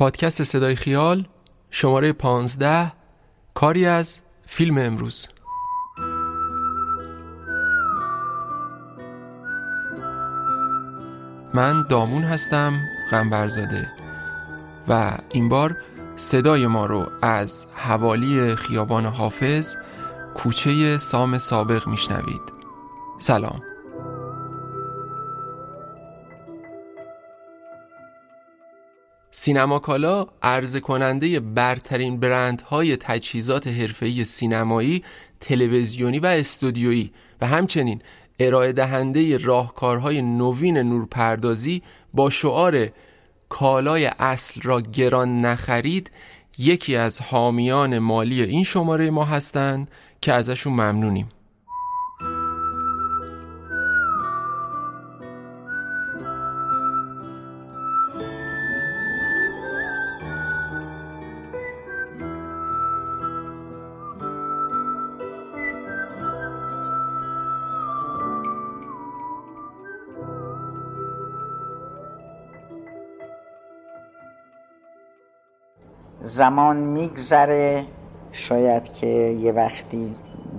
پادکست صدای خیال شماره پانزده کاری از فیلم امروز. من دامون هستم غنبرزاده و این بار صدای ما رو از حوالی خیابان حافظ کوچه سام سابق میشنوید. سلام. سینما کالا عرضه کننده برترین برندهای تجهیزات حرفه‌ای سینمایی، تلویزیونی و استودیویی. و همچنین ارائه دهنده راهکارهای نوین نورپردازی با شعار کالای اصل را گران نخرید یکی از حامیان مالی این شماره ما هستند که ازشون ممنونیم. زمان میگذره. شاید که یه وقتی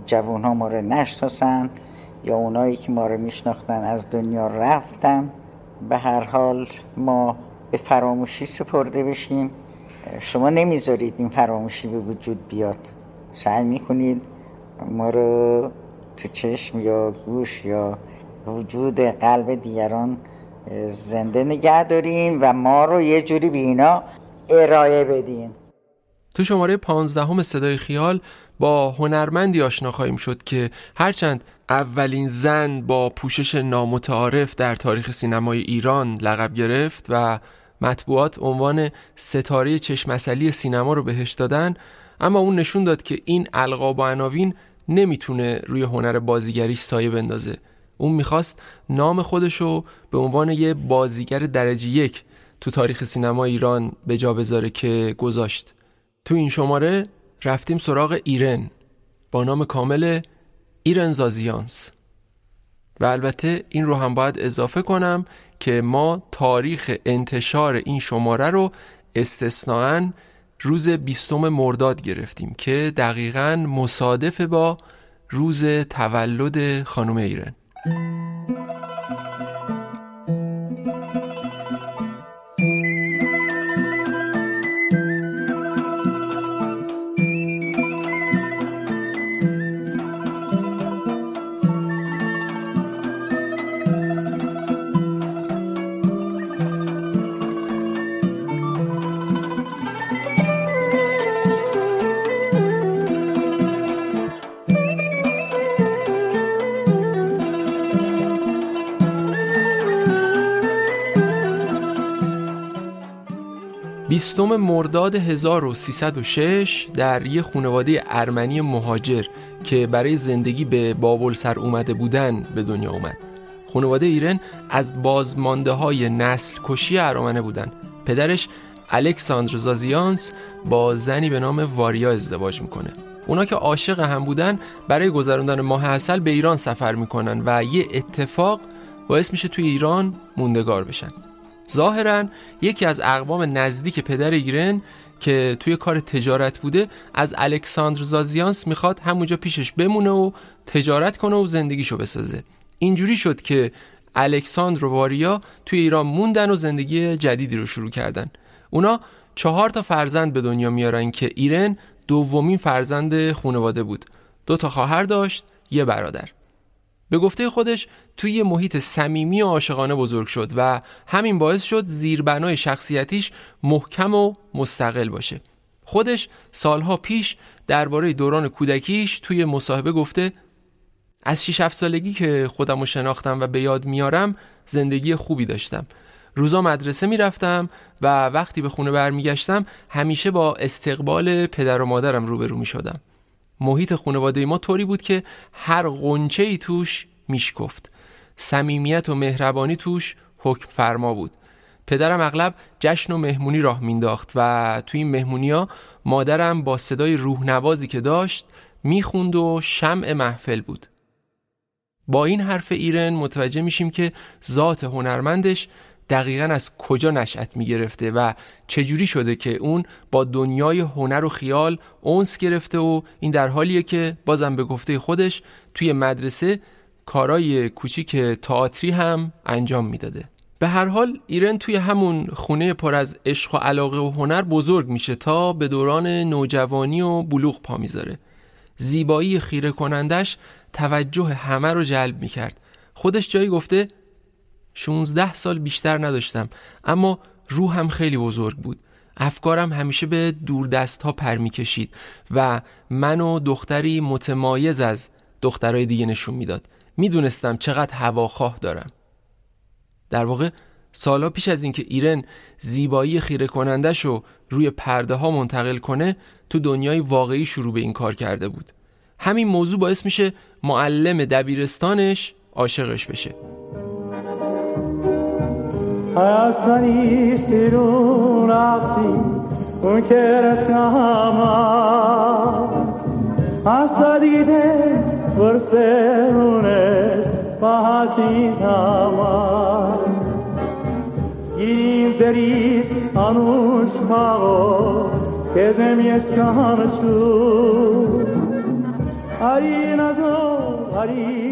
جوان ها ما رو نشناسن یا اونایی که ما رو میشناختن از دنیا رفتن به هر حال ما به فراموشی سپرده بشیم. شما نمی‌ذارید این فراموشی به وجود بیاد. سعی می‌کنید ما رو تو چشم یا گوش یا وجود قلب دیگران زنده نگه داریم و ما رو یه جوری به اینا ارائه بدین. تو شماره پانزدهم صدای خیال با هنرمندی آشنا خواهیم شد که هرچند اولین زن با پوشش نامتعارف در تاریخ سینمای ایران لقب گرفت و مطبوعات عنوان ستاره چشمسلی سینما رو بهش دادن اما اون نشون داد که این القاب و عناوین نمی‌تونه روی هنر بازیگریش سایه بندازه. اون می‌خواست نام خودشو به عنوان یه بازیگر درجه یک تو تاریخ سینما ایران به جا بذاره که گذاشت. تو این شماره رفتیم سراغ ایرن با نام کامل ایرن زازیانس. و البته این رو هم باید اضافه کنم که ما تاریخ انتشار این شماره رو استثناا روز بیستم مرداد گرفتیم که دقیقا مصادف با روز تولد خانم ایرن. بیستم مرداد 1306 در یه خانواده ارمنی مهاجر که برای زندگی به بابل سر اومده بودن به دنیا اومد. خانواده ایرن از بازمانده های نسل کشی ارامنه بودن. پدرش الکساندر زازیانس با زنی به نام واریا ازدواج می‌کنه. اونا که عاشق هم بودن برای گذراندن ماه اصل به ایران سفر می‌کنن و یه اتفاق باعث میشه توی ایران موندگار بشن. ظاهرا یکی از اقوام نزدیک پدر ایرن که توی کار تجارت بوده از الکساندر زازیانس می‌خواد همونجا پیشش بمونه و تجارت کنه و زندگیشو بسازه. اینجوری شد که الکساندر و واریا توی ایران موندن و زندگی جدیدی رو شروع کردن. اونا چهار تا فرزند به دنیا میارن که ایرن دومین فرزند خانواده بود. دو تا خواهر داشت یه برادر. به گفته خودش توی یه محیط صمیمی و عاشقانه بزرگ شد و همین باعث شد زیربنای شخصیتیش محکم و مستقل باشه. خودش سالها پیش درباره دوران کودکیش توی مصاحبه گفته از 6 7 سالگی که خودم رو شناختم و به یاد میارم زندگی خوبی داشتم. روزا مدرسه می‌رفتم و وقتی به خونه برمیگشتم همیشه با استقبال پدر و مادرم روبرو می شدم محیط خانواده ما طوری بود که هر قنچه ای توش میشکفت. صمیمیت و مهربانی توش حکم فرما بود. پدرم اغلب جشن و مهمونی راه مینداخت و توی این مهمونی ها مادرم با صدای روحنوازی که داشت می‌خوند و شمع محفل بود. با این حرف ایرن متوجه میشیم که ذات هنرمندش دقیقا از کجا نشأت می گرفته و چجوری شده که اون با دنیای هنر و خیال اونس گرفته و این در حالیه که بازم به گفته خودش توی مدرسه کارای کوچیک تئاتری هم انجام می‌داده. به هر حال ایرن توی همون خونه پر از عشق و علاقه و هنر بزرگ میشه تا به دوران نوجوانی و بلوغ پا می‌ذاره. زیبایی خیره کنندش توجه همه رو جلب می‌کرد. خودش جایی گفته 16 سال بیشتر نداشتم اما روحم خیلی بزرگ بود. افکارم همیشه به دوردست ها پر می‌کشید و من و دختری متمایز از دخترای دیگه نشون می‌داد. می‌دونستم چقدر هواخواه دارم. در واقع سالا پیش از اینکه ایرن زیبایی خیره کنندش رو روی پرده ها منتقل کنه تو دنیای واقعی شروع به این کار کرده بود. همین موضوع باعث میشه معلم دبیرستانش عاشقش بشه. Girin zeris anush mago Kezem yeskanshu Ari nazo ari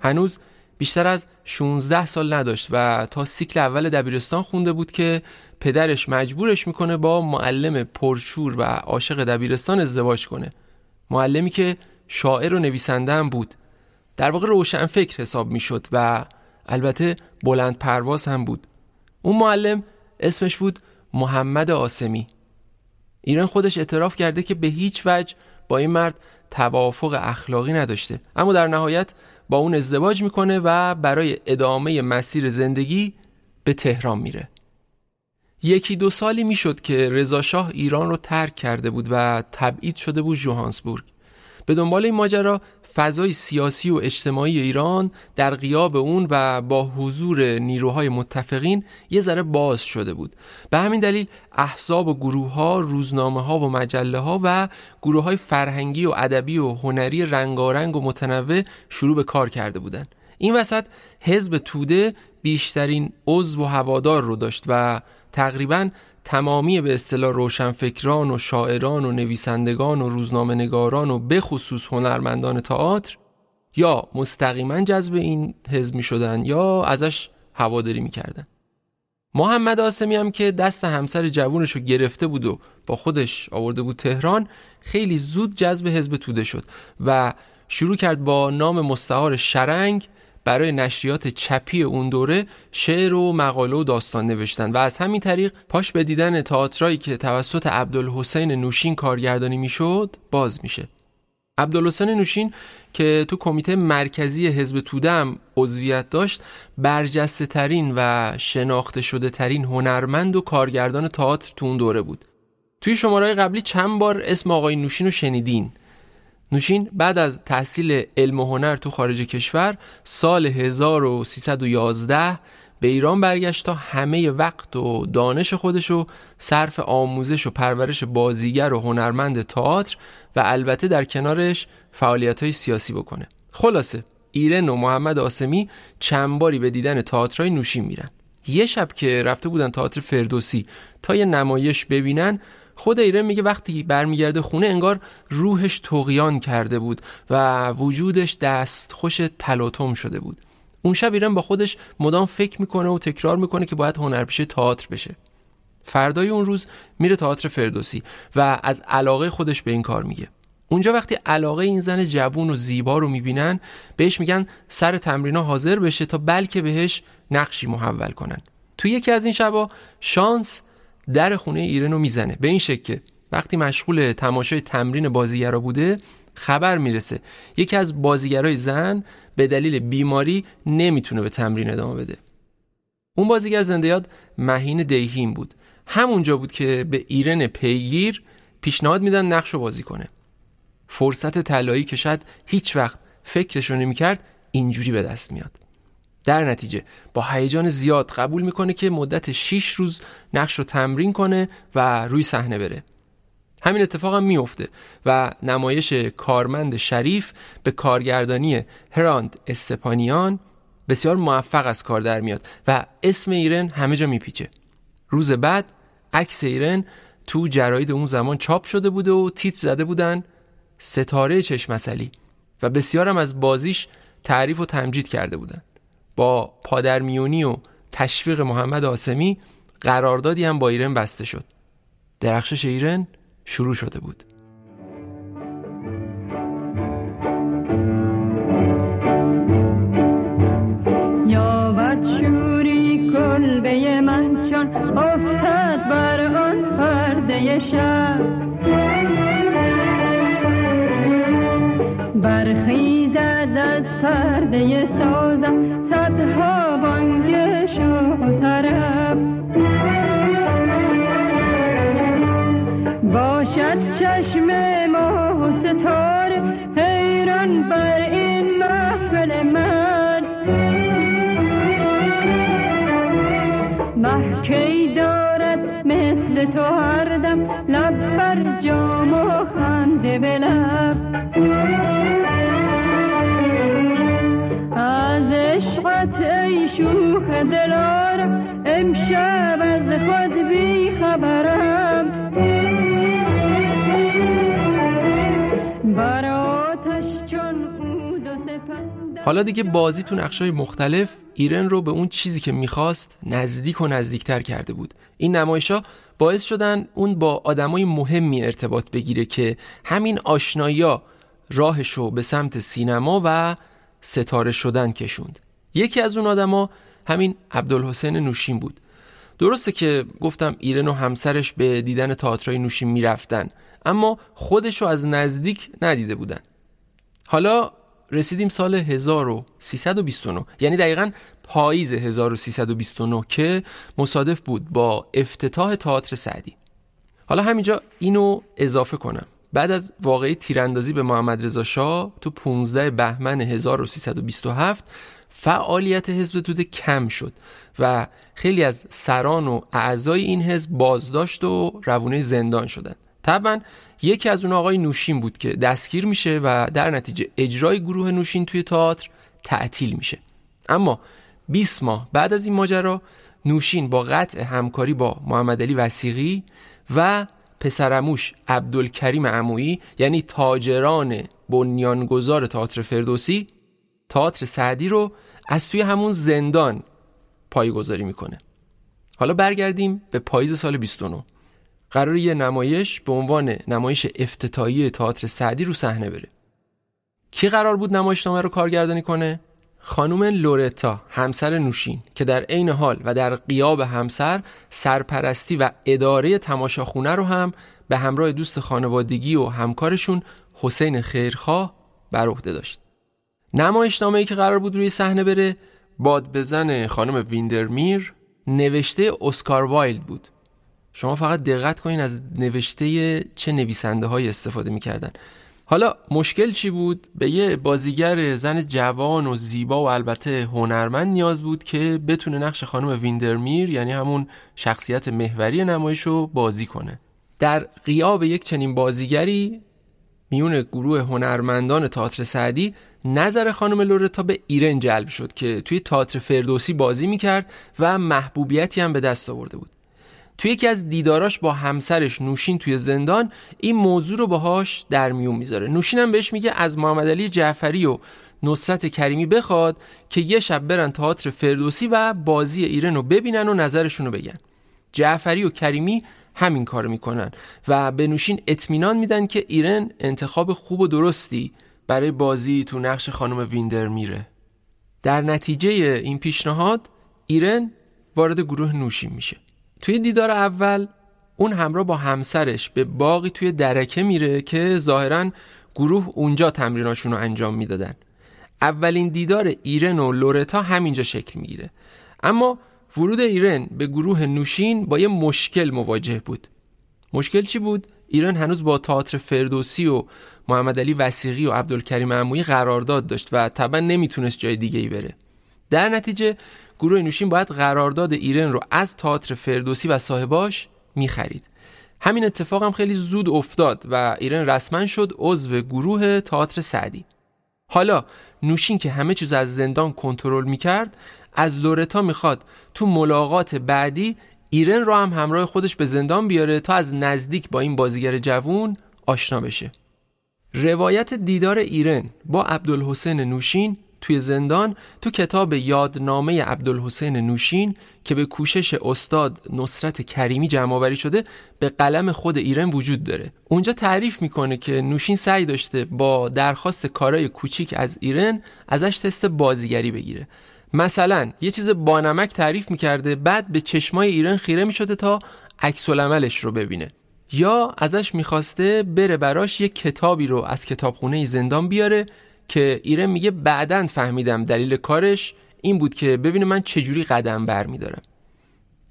هنوز بیشتر از 16 سال نداشت و تا سیکل اول دبیرستان خونده بود که پدرش مجبورش می‌کنه با معلم پرشور و عاشق دبیرستان ازدواج کنه. معلمی که شاعر و نویسنده هم بود. در واقع روشن فکر حساب می‌شد و البته بلند پرواز هم بود. اون معلم اسمش بود محمد آسمی. ایران خودش اعتراف کرده که به هیچ وجه با این مرد توافق اخلاقی نداشته. اما در نهایت با اون ازدواج می‌کنه و برای ادامه مسیر زندگی به تهران میره. یکی دو سالی می‌شد که رضا شاه ایران رو ترک کرده بود و تبعید شده بود جوهانسبورگ. به دنبال این ماجرا فضای سیاسی و اجتماعی ایران در غیاب اون و با حضور نیروهای متفقین یه ذره باز شده بود. به همین دلیل احزاب و گروه ها روزنامه ها و مجله ها و گروه های فرهنگی و ادبی و هنری رنگارنگ و متنوع شروع به کار کرده بودند این وسط حزب توده بیشترین عضو و هوادار رو داشت و تقریبا تمامی به اصطلاح روشنفکران و شاعران و نویسندگان و روزنامه نگاران و به خصوص هنرمندان تئاتر یا مستقیما جذب این حزب می شدن یا ازش هواداری می کردن. محمد آسمی هم که دست همسر جوونش رو گرفته بود و با خودش آورده بود تهران خیلی زود جذب حزب توده شد و شروع کرد با نام مستعار شرنگ برای نشریات چپی اون دوره شعر و مقاله و داستان نوشتن. و از همین طریق پاش به دیدن تئاترایی که توسط عبدالحسین نوشین کارگردانی می‌شد باز میشه. عبدالحسین نوشین که تو کمیته مرکزی حزب توده هم عضویت داشت برجسته ترین و شناخته شده ترین هنرمند و کارگردان تئاتر تو اون دوره بود. توی شماره قبلی چند بار اسم آقای نوشین رو شنیدین. نوشین بعد از تحصیل علم و هنر تو خارج کشور سال 1311 به ایران برگشت تا همه وقت و دانش خودشو صرف آموزش و پرورش بازیگر و هنرمند تئاتر و البته در کنارش فعالیت های سیاسی بکنه. خلاصه ایرن و محمد آسمی چند باری به دیدن تئاترای نوشین میرن. یه شب که رفته بودن تئاتر فردوسی تا یه نمایش ببینن خود ایرن میگه وقتی برمیگرده خونه انگار روحش تقیان کرده بود و وجودش دست خوش تلاطم شده بود. اون شب ایرن با خودش مدام فکر می‌کنه و تکرار می‌کنه که باید هنرپیشه تئاتر بشه. فردای اون روز میره تئاتر فردوسی و از علاقه خودش به این کار میگه. اونجا وقتی علاقه این زن جوون و زیبا رو می‌بینن بهش میگن سر تمرینا حاضر بشه تا بلکه بهش نقشی محول کنن. تو یکی از این شبا شانس در خونه ایرن رو می‌زنه. به این شکل وقتی مشغول تماشای تمرین بازیگرا بوده خبر می‌رسه. یکی از بازیگرای زن به دلیل بیماری نمی‌تونه به تمرین ادامه بده. اون بازیگر زنده یاد مهین دیهیم بود. همونجا بود که به ایرن پیگیر پیشنهاد میدن نقش رو بازی کنه. فرصت طلایی که شاید هیچ وقت فکرش رو نمی‌کرد اینجوری به دست میاد. در نتیجه با هیجان زیاد قبول می‌کنه که مدت 6 روز نقش رو تمرین کنه و روی صحنه بره. همین اتفاق هم میفته و نمایش کارمند شریف به کارگردانی هراند استپانیان بسیار موفق از کار در میاد و اسم ایرن همه جا میپیچه. روز بعد عکس ایرن تو جراید اون زمان چاپ شده بوده و تیت زده بودن ستاره چشمسلی و بسیارم از بازیش تعریف و تمجید کرده بودن. با پادرمیونی و تشویق محمد آسمی قراردادی هم با ایرن بسته شد. درخشش ایرن شروع شده بود. کلبه من بر آن پرده شب. برخیزد از پرده سازم. صدها بانگش و طرب باشد چشم ما ستاره حیران بر این محفل من. محکی دارد مثل تو هر دم لب بر جام و خنده شوخ دلارم امشب از خود بی خبرم. حالا دیگه بازی تو نقشای مختلف ایرن رو به اون چیزی که می‌خواست نزدیک و نزدیکتر کرده بود. این نمایشا باعث شدن اون با آدمای مهمی ارتباط بگیره که همین آشنایی راهش رو به سمت سینما و ستاره شدن کشوند. یکی از اون آدما همین عبدالحسین نوشین بود. درسته که گفتم ایرن و همسرش به دیدن تئاترای نوشین می‌رفتن اما خودش رو از نزدیک ندیده بودن. حالا رسیدیم سال 1329 یعنی دقیقا پاییز 1329 که مصادف بود با افتتاح تئاتر سعدی. حالا همینجا اینو اضافه کنم. بعد از واقعی تیراندازی به محمد رضا شاه تو 15 بهمن 1327 فعالیت حزب توده کم شد و خیلی از سران و اعضای این حزب بازداشت و روونه زندان شدند. طبعا یکی از اون آقای نوشین بود که دستگیر میشه و در نتیجه اجرای گروه نوشین توی تئاتر تعطیل میشه. اما 20 ماه بعد از این ماجرا نوشین با قطع همکاری با محمد علی وسیقی و پسرموش عبدالکریم عمویی یعنی تاجران بنیانگذار تئاتر فردوسی تئاتر سعدی رو از توی همون زندان پایگذاری می‌کنه. حالا برگردیم به پاییز سال 29 قرار یه نمایش به عنوان نمایش افتتاحیه تئاتر سعدی رو صحنه بره. کی قرار بود نمایشنامه رو کارگردانی کنه؟ خانم لورتا همسر نوشین که در عین حال و در قیاب همسر سرپرستی و اداره تماشاخونه رو هم به همراه دوست خانوادگی و همکارشون حسین خیرخواه بر عهده داشت. نمایشنامه‌ای که قرار بود روی صحنه بره باد بزن خانم ویندرمیر نوشته اسکار وایلد بود. شما فقط دقت کنین از نوشته چه نویسنده های استفاده می‌کردن. حالا مشکل چی بود؟ به یه بازیگر زن جوان و زیبا و البته هنرمند نیاز بود که بتونه نقش خانم ویندرمیر یعنی همون شخصیت محوری نمایش رو بازی کنه. در غیاب یک چنین بازیگری میون گروه هنرمندان تئاتر سعدی نظر خانم لورتا به ایرن جلب شد که توی تئاتر فردوسی بازی می‌کرد و محبوبیتی هم به دست آورده بود. توی یکی از دیداراش با همسرش نوشین توی زندان این موضوع رو باهاش در میون می‌ذاره. نوشین هم بهش میگه از محمد علی جعفری و نصرت کریمی بخواد که یه شب برن تئاتر فردوسی و بازی ایرن رو ببینن و نظرشون رو بگن. جعفری و کریمی همین کار می‌کنن و به نوشین اطمینان میدن که ایرن انتخاب خوب و درستی برای بازی تو نقش خانم ویندر میره. در نتیجه این پیشنهاد ایرن وارد گروه نوشین میشه. توی دیدار اول اون همراه با همسرش به باقی توی درکه میره که ظاهرا گروه اونجا تمریناشون رو انجام می‌دادن. اولین دیدار ایرن و لورتا همینجا شکل می‌گیره. اما ورود ایرن به گروه نوشین با یه مشکل مواجه بود. مشکل چی بود؟ ایران هنوز با تئاتر فردوسی و محمد علی وسیقی و عبدالکریم عمویی قرارداد داشت و طبعا نمی‌تونست جای دیگه ای بره. در نتیجه گروه نوشین باید قرارداد ایران رو از تئاتر فردوسی و صاحباش می‌خرید. همین اتفاق هم خیلی زود افتاد و ایرن رسما شد عضو گروه تئاتر سعدی. حالا نوشین که همه چیز از زندان کنترل می‌کرد از لورتا می‌خواد تو ملاقات بعدی ایرن رو هم همراه خودش به زندان بیاره تا از نزدیک با این بازیگر جوون آشنا بشه. روایت دیدار ایرن با عبدالحسین نوشین توی زندان تو کتاب یادنامه عبدالحسین نوشین که به کوشش استاد نصرت کریمی جمع آوری شده به قلم خود ایرن وجود داره. اونجا تعریف می‌کنه که نوشین سعی داشته با درخواست کارای کوچیک از ایرن ازش تست بازیگری بگیره. مثلا یه چیز بانمک تعریف می‌کرده بعد به چشمای ایرن خیره می‌شده تا عکس رو ببینه. یا ازش می‌خواسته بره براش یه کتابی رو از کتابخونه زندان بیاره که ایرن میگه بعدا فهمیدم دلیل کارش این بود که ببینه من چجوری قدم بر میدارم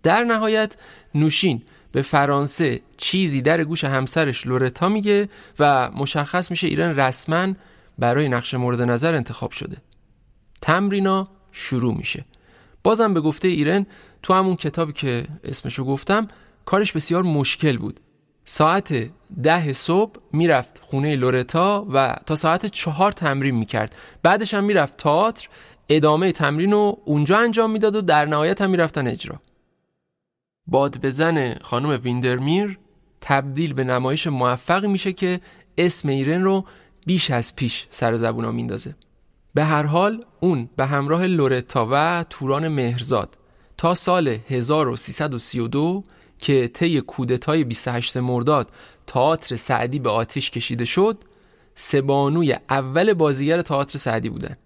در نهایت نوشین به فرانسه چیزی در گوش همسرش لورتا میگه و مشخص میشه ایران رسما برای نقش مورد نظر انتخاب شده. تمرینا شروع میشه. بازم به گفته ایرن تو همون کتابی که اسمشو گفتم کارش بسیار مشکل بود. ساعت ده صبح می‌رفت خونه لورتا و تا ساعت چهار تمرین می‌کرد. بعدش هم می‌رفت تئاتر ادامه تمرین رو اونجا انجام می‌داد و در نهایت هم می‌رفتن اجرا. باد بزن خانم ویندرمیر تبدیل به نمایش موفقی میشه که اسم ایرن رو بیش از پیش سر زبونا میندازه. به هر حال اون به همراه لورتا و توران مهرزاد تا سال 1332 که طی کودتای 28 مرداد تئاتر سعدی به آتیش کشیده شد سبانوی اول بازیگر تئاتر سعدی بودن.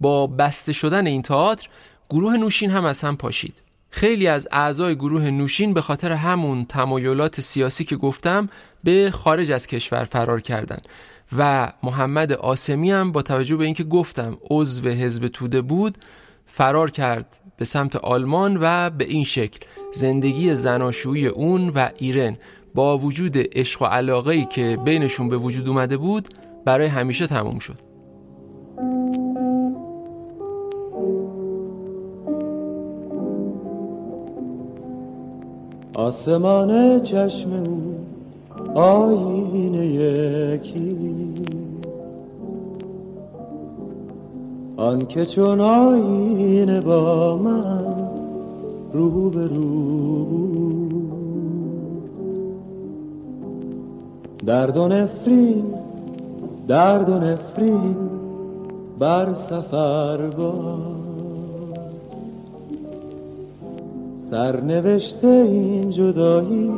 با بسته شدن این تئاتر گروه نوشین هم از هم پاشید. خیلی از اعضای گروه نوشین به خاطر همون تمایلات سیاسی که گفتم به خارج از کشور فرار کردند و محمد آسمی هم با توجه به اینکه گفتم عضو حزب توده بود فرار کرد به سمت آلمان و به این شکل. زندگی زناشویی اون و ایرن با وجود عشق و علاقه که بینشون به وجود اومده بود برای همیشه تموم شد. آسمان چشم آینه یکی آن که چون آینه با من رو به رو درد و نفرین درد و نفرین بر سفر با سرنوشته این جدایی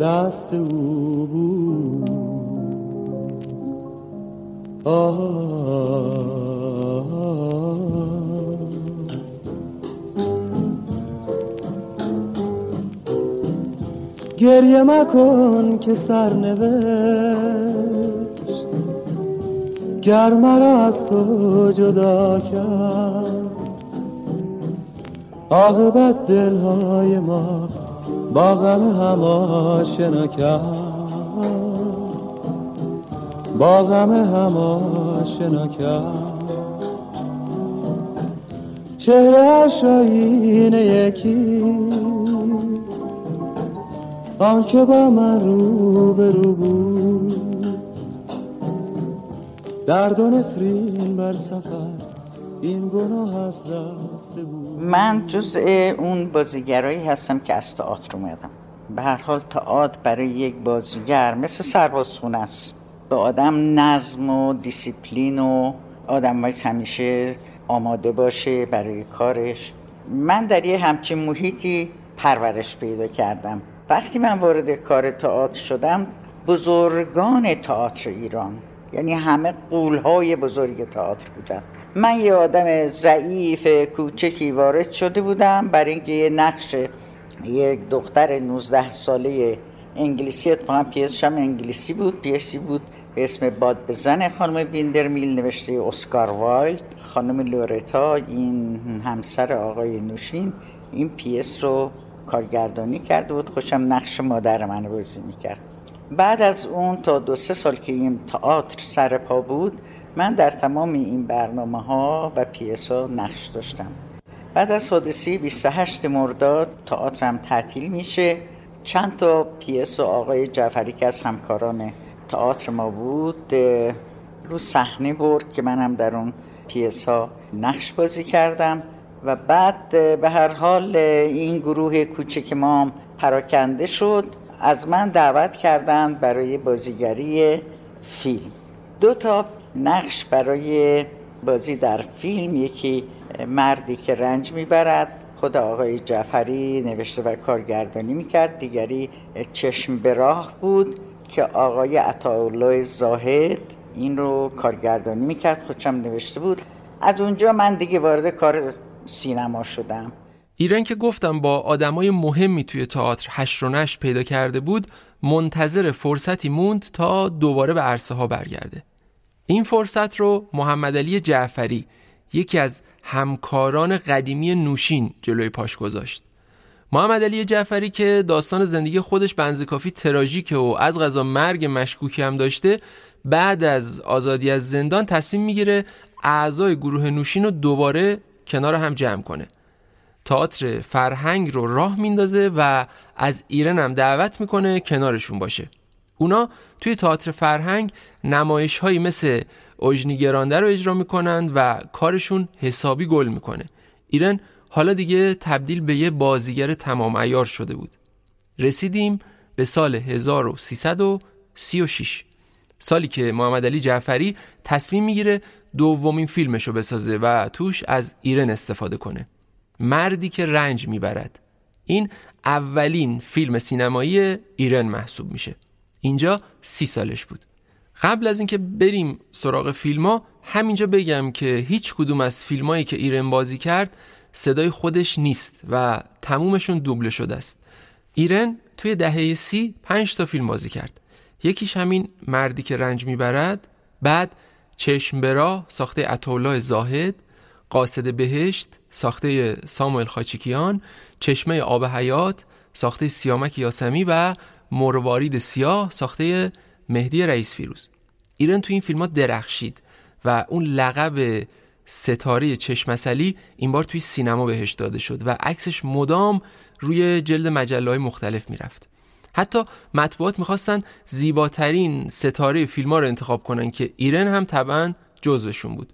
دست او بود. آه. گریه مکن که سرنوشت. گر مرا از تو جدا کرد. عاقبت دلهای ما با غم هم آشنا کرد. با غم هم آشنا کرد. چهره آینه یکی آنکه با من رو به رو بود. درد و نفرین بر سفر این گناه بود من جز اون بازیگرایی هستم که از تئاتر اومدم. به هر حال تئاتر برای یک بازیگر مثل سربازخونه است. به آدم نظم و دیسیپلین و آدم همیشه آماده باشه برای کارش. من در یه همچین محیطی پرورش پیدا کردم. وقتی من وارد کار تئاتر شدم بزرگان تئاتر ایران یعنی همه غولهای بزرگ تئاتر بودن. من یه آدم ضعیف کوچکی وارد شده بودم برای اینکه یه نقش یک دختر 19 ساله انگلیسی اتفاقا پیسش هم انگلیسی بود. پیسی بود به اسم باد بزن خانم ویندرمیر نوشته اسکار وایلد. خانم لورتا این همسر آقای نوشین این پیس رو کارگردانی کرده بود. خودشم نقش مادر من بازی می‌کرد. بعد از اون تا دو سه سال که این تئاتر سر پا بود من در تمام این برنامه ها و پیس ها نقش داشتم. بعد از حادثه 28 مرداد تئاترم تعطیل میشه چند تا پیس و آقای جعفری که از همکاران تئاتر ما بود رو صحنه برد که منم در اون پیس ها نقش بازی کردم و بعد به هر حال این گروه کوچک ما پراکنده شد. از من دعوت کردند برای بازیگری فیلم. دو تا نقش برای بازی در فیلم یکی مردی که رنج می‌برد خود آقای جعفری نوشته و کارگردانی می‌کرد. دیگری چشم به راه بود که آقای عطاالله زاهد این رو کارگردانی می‌کرد خودشم نوشته بود. از اونجا من دیگه وارد کار سینما شدم. ایران که گفتم با آدمای مهمی توی تئاتر هشت و نش پیدا کرده بود منتظر فرصتی موند تا دوباره به عرصه ها برگرده. این فرصت رو محمد علی جعفری یکی از همکاران قدیمی نوشین جلوی پاش گذاشت. محمد علی جعفری که داستان زندگی خودش بنز کافی تراژیکه و از غذا مرگ مشکوکی هم داشته بعد از آزادی از زندان تصمیم می‌گیره اعضای گروه نوشین رو دوباره کنار هم جمع کنه. تئاتر فرهنگ رو راه میندازه و از ایران هم دعوت می‌کنه کنارشون باشه. اونا توی تئاتر فرهنگ نمایش هایی مثل اوژنی گرانده رو اجرا می‌کنند و کارشون حسابی گل می‌کنه. ایران حالا دیگه تبدیل به یه بازیگر تمام ایار شده بود. رسیدیم به سال 1336 سالی که محمد علی جعفری تصمیم می‌گیره دومین فیلمشو بسازه و توش از ایران استفاده کنه. مردی که رنج می‌برد. این اولین فیلم سینمایی ایران محسوب میشه. اینجا سی سالش بود. قبل از اینکه بریم سراغ فیلم ها همینجا بگم که هیچ کدوم از فیلم هایی که ایران بازی کرد صدای خودش نیست و تمومشون دوبله شده است. ایران توی دهه سی پنج تا فیلم بازی کرد. یکیش همین مردی که رنج می‌برد بعد چشم برا ساخته اتولا زاهد قاصد بهشت ساخته ساموئل خاچیکیان چشمه آب حیات ساخته سیامک یاسمی و مروارید سیاه ساخته مهدی رئیس فیروز. ایران تو این فیلم ها درخشید و اون لقب ستاره چشمسلی این بار توی سینما بهش داده شد و عکسش مدام روی جلد مجله های مختلف می‌رفت. حتی مطبوعات می‌خواستن زیباترین ستاره فیلم ها رو انتخاب کنن که ایرن هم طبعا جزوشون بود.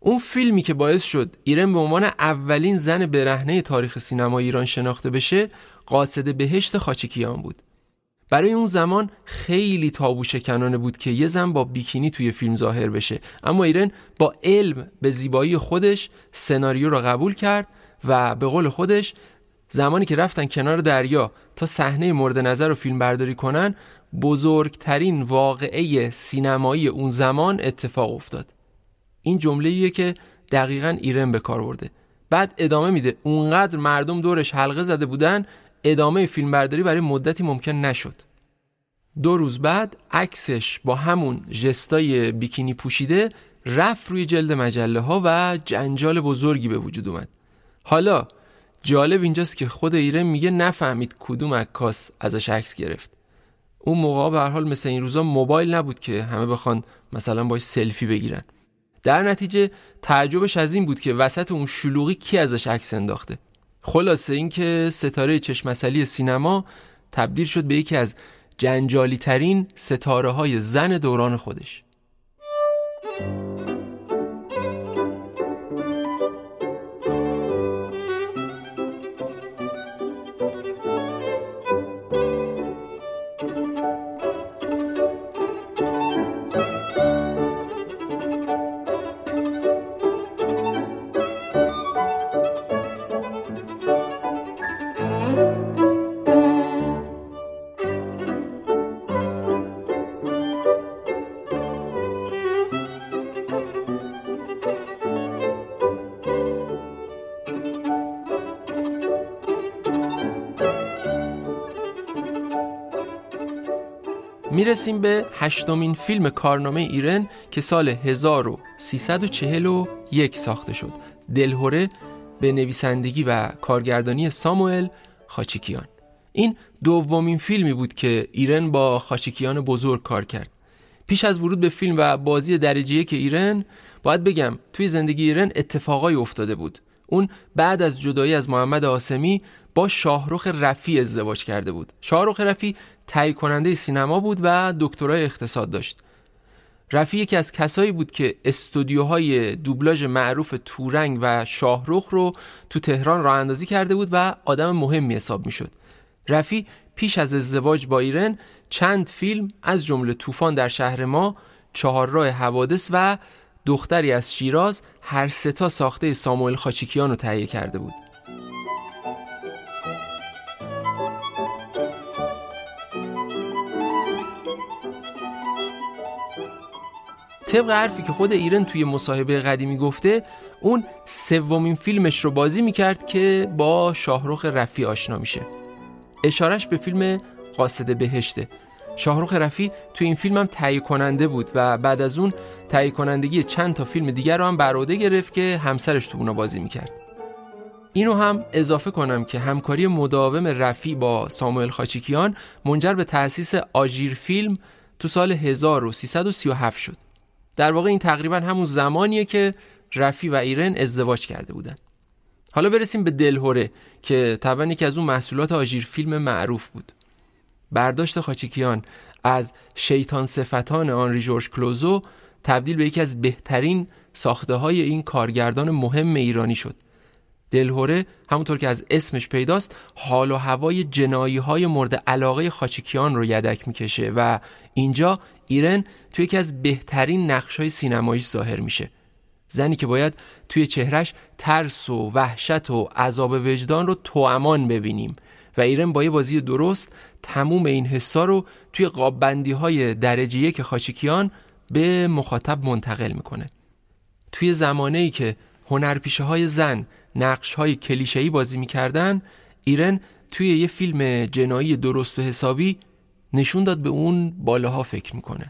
اون فیلمی که باعث شد ایرن به عنوان اولین زن برهنه تاریخ سینما ایران شناخته بشه قاصد بهشت خاچکیان بود. برای اون زمان خیلی تابو شکنانه بود که یه زن با بیکینی توی فیلم ظاهر بشه. اما ایرن با علم به زیبایی خودش سناریو رو قبول کرد و به قول خودش زمانی که رفتن کنار دریا تا صحنه مورد نظر رو فیلم برداری کنن بزرگترین واقعه سینمایی اون زمان اتفاق افتاد. این جمله که دقیقا ایرن به کار برده. بعد ادامه میده. اونقدر مردم دورش حلقه زده بودن ادامه فیلم برداری برای مدتی ممکن نشد. دو روز بعد عکسش با همون جستای بیکینی پوشیده رفت روی جلد مجله ها و جنجال بزرگی به وجود اومد. حالا جالب اینجاست که خود ایرن میگه نفهمید کدوم عکاس ازش عکس گرفت. اون موقع به هر حال مثل این روزا موبایل نبود که همه بخوان مثلا باش سلفی بگیرن. در نتیجه تعجبش از این بود که وسط اون شلوغی کی ازش عکس انداخته. خلاصه اینکه ستاره چشمسلی سینما تبدیل شد به یکی از جنجالی ترین ستاره های زن دوران خودش. می‌رسیم به هشتمین فیلم کارنامه ایرن که سال 1341 ساخته شد. دلهوره به نویسندگی و کارگردانی ساموئل خاچیکیان. این دومین فیلمی بود که ایرن با خاچیکیان بزرگ کار کرد. پیش از ورود به فیلم و بازی درجه که ایرن باید بگم توی زندگی ایرن اتفاقای افتاده بود. اون بعد از جدایی از محمد آسمی با شاهرخ رفی ازدواج کرده بود. شاهرخ رفی تهیه کننده سینما بود و دکترای اقتصاد داشت رفی یکی از کسایی بود که استودیوهای دوبلاژ معروف تورنگ و شاهرخ رو تو تهران راه اندازی کرده بود و آدم مهمی حساب می‌شد. رفی پیش از ازدواج با ایرن چند فیلم از جمله طوفان در شهر ما، چهار راه حوادث و دختری از شیراز هر ستا ساخته ساموئل خاچیکیان رو تهیه کرده بود. طبق حرفی که خود ایرن توی مصاحبه قدیمی گفته اون سومین فیلمش رو بازی می‌کرد که با شاهرخ رفی آشنا میشه. اشارش به فیلم قاصد بهشته. شاهرخ رفی توی این فیلم هم تهیه کننده بود و بعد از اون تهیه کنندگی چند تا فیلم دیگر رو هم بر گرفت که همسرش تو اونا بازی می‌کرد. اینو هم اضافه کنم که همکاری مداوم رفی با ساموئل خاچیکیان منجر به تأسیس آژیر فیلم تو سال 1337 شد. در واقع این تقریبا همون زمانیه که رفی و ایرن ازدواج کرده بودن. حالا برسیم به دلهوره که طبعا یکی از اون محصولات آژیر فیلم معروف بود. برداشت خاچیکیان از شیطان صفتان آنری جورج کلوزو تبدیل به یکی از بهترین ساخته های این کارگردان مهم ایرانی شد. دلهوره همونطور که از اسمش پیداست حال و هوای جنایی های مورد علاقه خاچیکیان رو یدک می‌کشه و اینجا ایرن توی یکی از بهترین نقش های سینمایی ظاهر میشه. زنی که باید توی چهرش ترس و وحشت و عذاب وجدان رو توامان ببینیم و ایرن با یه بازی درست تموم این حسا رو توی قاببندی های درجه یک خاچیکیان به مخاطب منتقل می‌کنه. توی زمانه ای که هنرپیشه های زن نقش های کلیشه‌ای بازی می‌کردن ایرن توی یه فیلم جنایی درست و حسابی نشون داد به اون بالاها فکر می‌کنه.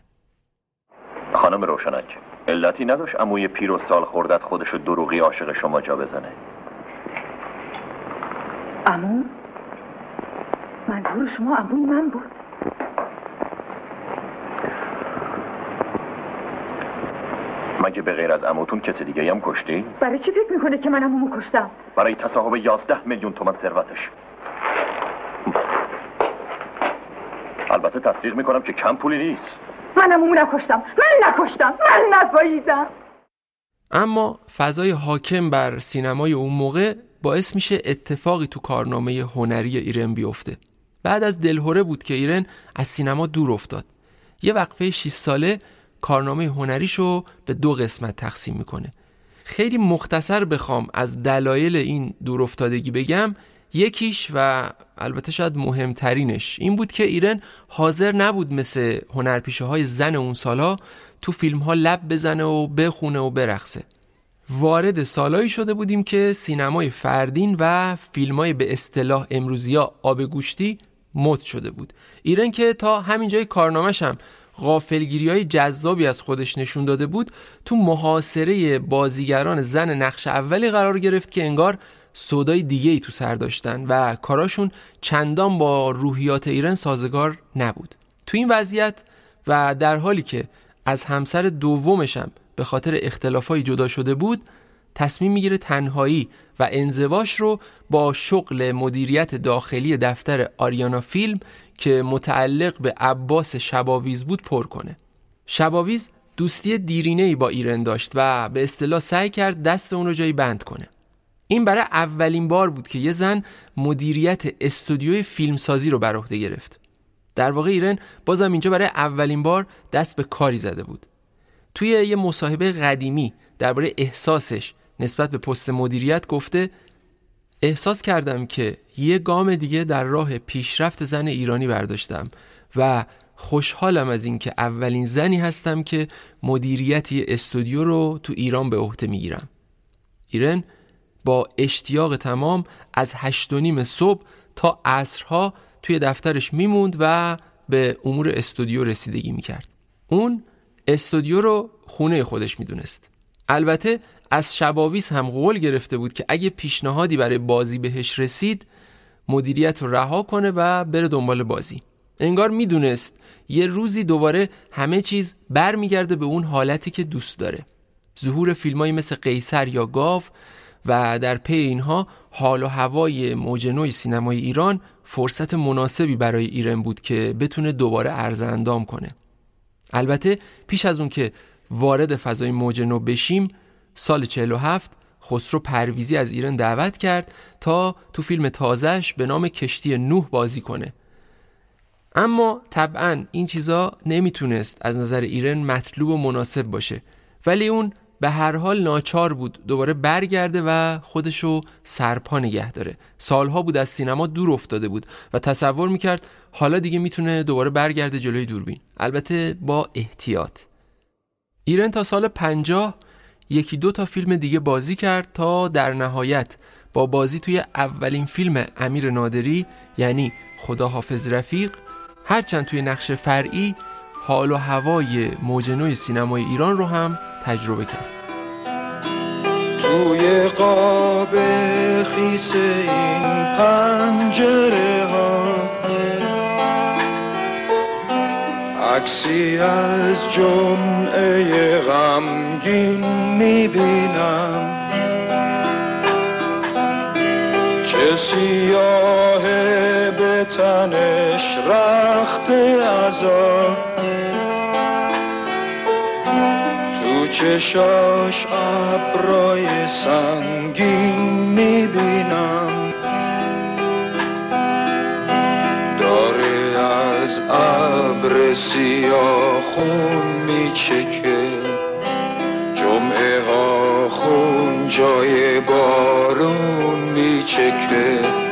خانم روشنک علتی نداشت اموی پیر و سال خوردت خودشو دروغی عاشق شما جا بزنه؟ امو منظور شما اموی من بود. مگه به غیر از اموتون کسی دیگه هم کشتی؟ برای چی فکر می‌کنه که من امومو کشتم؟ برای تصاحب یازده میلیون تومن ثروتش. البته تصدیق می‌کنم که کم پولی نیست. من امومو نکشتم. من نکشتم. من نزاییدم. اما فضای حاکم بر سینمای اون موقع باعث میشه اتفاقی تو کارنامه هنری ایرن بیفته. بعد از دلهوره بود که ایرن از سینما دور افتاد. یه وقفه 6 ساله کارنامه هنریشو به دو قسمت تقسیم می‌کنه. خیلی مختصر بخوام از دلایل این دور افتادگی بگم. یکیش و البته شاید مهمترینش این بود که ایرن حاضر نبود مثل هنرپیشه های زن اون سالا تو فیلم ها لب بزنه و بخونه و برقصه. وارد سالایی شده بودیم که سینمای فردین و فیلم های به اصطلاح امروزی ها آب گوشتی مد شده بود. ایرن که تا همین جای کارنامش هم غافلگیری های جذابی از خودش نشون داده بود تو محاصره بازیگران زن نقش اولی قرار گرفت که انگار صدای دیگه ای تو سر داشتن و کاراشون چندان با روحیات ایران سازگار نبود. تو این وضعیت و در حالی که از همسر دومشم به خاطر اختلافای جدا شده بود تصمیم می‌گیره تنهایی و انزواش رو با شغل مدیریت داخلی دفتر آریانا فیلم که متعلق به عباس شباویز بود پر کنه. شباویز دوستی دیرینه ای با ایران داشت و به اصطلاح سعی کرد دست اون رو جایی بند کنه. این برای اولین بار بود که یه زن مدیریت استودیوی فیلمسازی رو بر عهده گرفت. در واقع ایران بازم اینجا برای اولین بار دست به کاری زده بود. توی یه مصاحبه قدیمی درباره احساسش نسبت به پست مدیریت گفته احساس کردم که یه گام دیگه در راه پیشرفت زن ایرانی برداشتم و خوشحالم از اینکه اولین زنی هستم که مدیریتی استودیو رو تو ایران به عهده می‌گیرم. ایرن با اشتیاق تمام از هشت و نیم صبح تا عصرها توی دفترش میموند و به امور استودیو رسیدگی می‌کرد. اون استودیو رو خونه خودش می‌دونست. البته از شباویز هم قول گرفته بود که اگه پیشنهادی برای بازی بهش رسید مدیریت رو رها کنه و بره دنبال بازی. انگار می‌دونست یه روزی دوباره همه چیز برمیگرده به اون حالتی که دوست داره. ظهور فیلمایی مثل قیصر یا گاو و در پی اینها حال و هوای موج نوع سینمای ایران فرصت مناسبی برای ایران بود که بتونه دوباره عرض اندام کنه. البته پیش از اون که وارد فضای موج نو بشیم سال 47 خسرو پرویزی از ایران دعوت کرد تا تو فیلم تازهش به نام کشتی نوح بازی کنه. اما طبعا این چیزا نمی‌تونست از نظر ایران مطلوب و مناسب باشه. ولی اون به هر حال ناچار بود دوباره برگرده و خودشو سرپا نگه داره. سالها بود از سینما دور افتاده بود و تصور می‌کرد حالا دیگه می‌تونه دوباره برگرده جلوی دوربین. البته با احتیاط. ایرن تا سال پنجاه یکی دو تا فیلم دیگه بازی کرد تا در نهایت با بازی توی اولین فیلم امیر نادری یعنی خدا حافظ رفیق هرچند توی نقش فرعی حال و هوای موج سینمای ایران رو هم تجربه کرد. توی قاب خیس این پنجره ها عکسی از جمعه غمگین می‌بینم. چه سیاه به تنش رخت عذاب. چشاش ابرای سنگین می‌بینم. داره از ابر سیاه خون میچکه. جمعه ها خون جای بارون میچکه.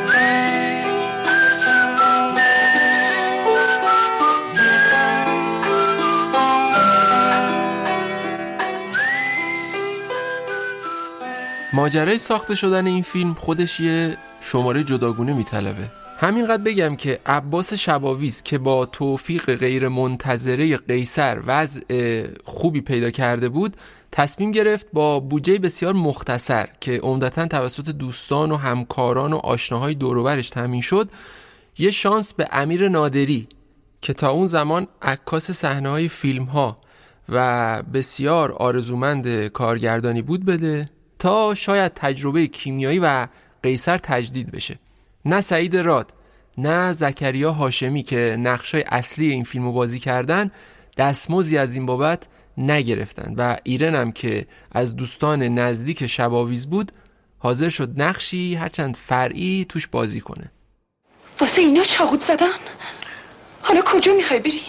ماجرای ساخته شدن این فیلم خودش یه شماره جداگونه میطلبه. همینقدر بگم که عباس شباویز که با توفیق غیر منتظره قیصر وضع خوبی پیدا کرده بود تصمیم گرفت با بودجه بسیار مختصر که عمدتا توسط دوستان و همکاران و آشناهای دوروبرش تامین شد یه شانس به امیر نادری که تا اون زمان عکاس صحنه های فیلم ها و بسیار آرزومند کارگردانی بود بده. تا شاید تجربه کیمیایی و قیصر تجدید بشه. نه سعید راد نه زکریا هاشمی که نقشای اصلی این فیلمو بازی کردن دستموزی از این بابت نگرفتن و ایرن هم که از دوستان نزدیک شباویز بود حاضر شد نقشی هرچند فرعی توش بازی کنه. واسه اینا چاقود زدن؟ حالا کجا می‌خوای بری؟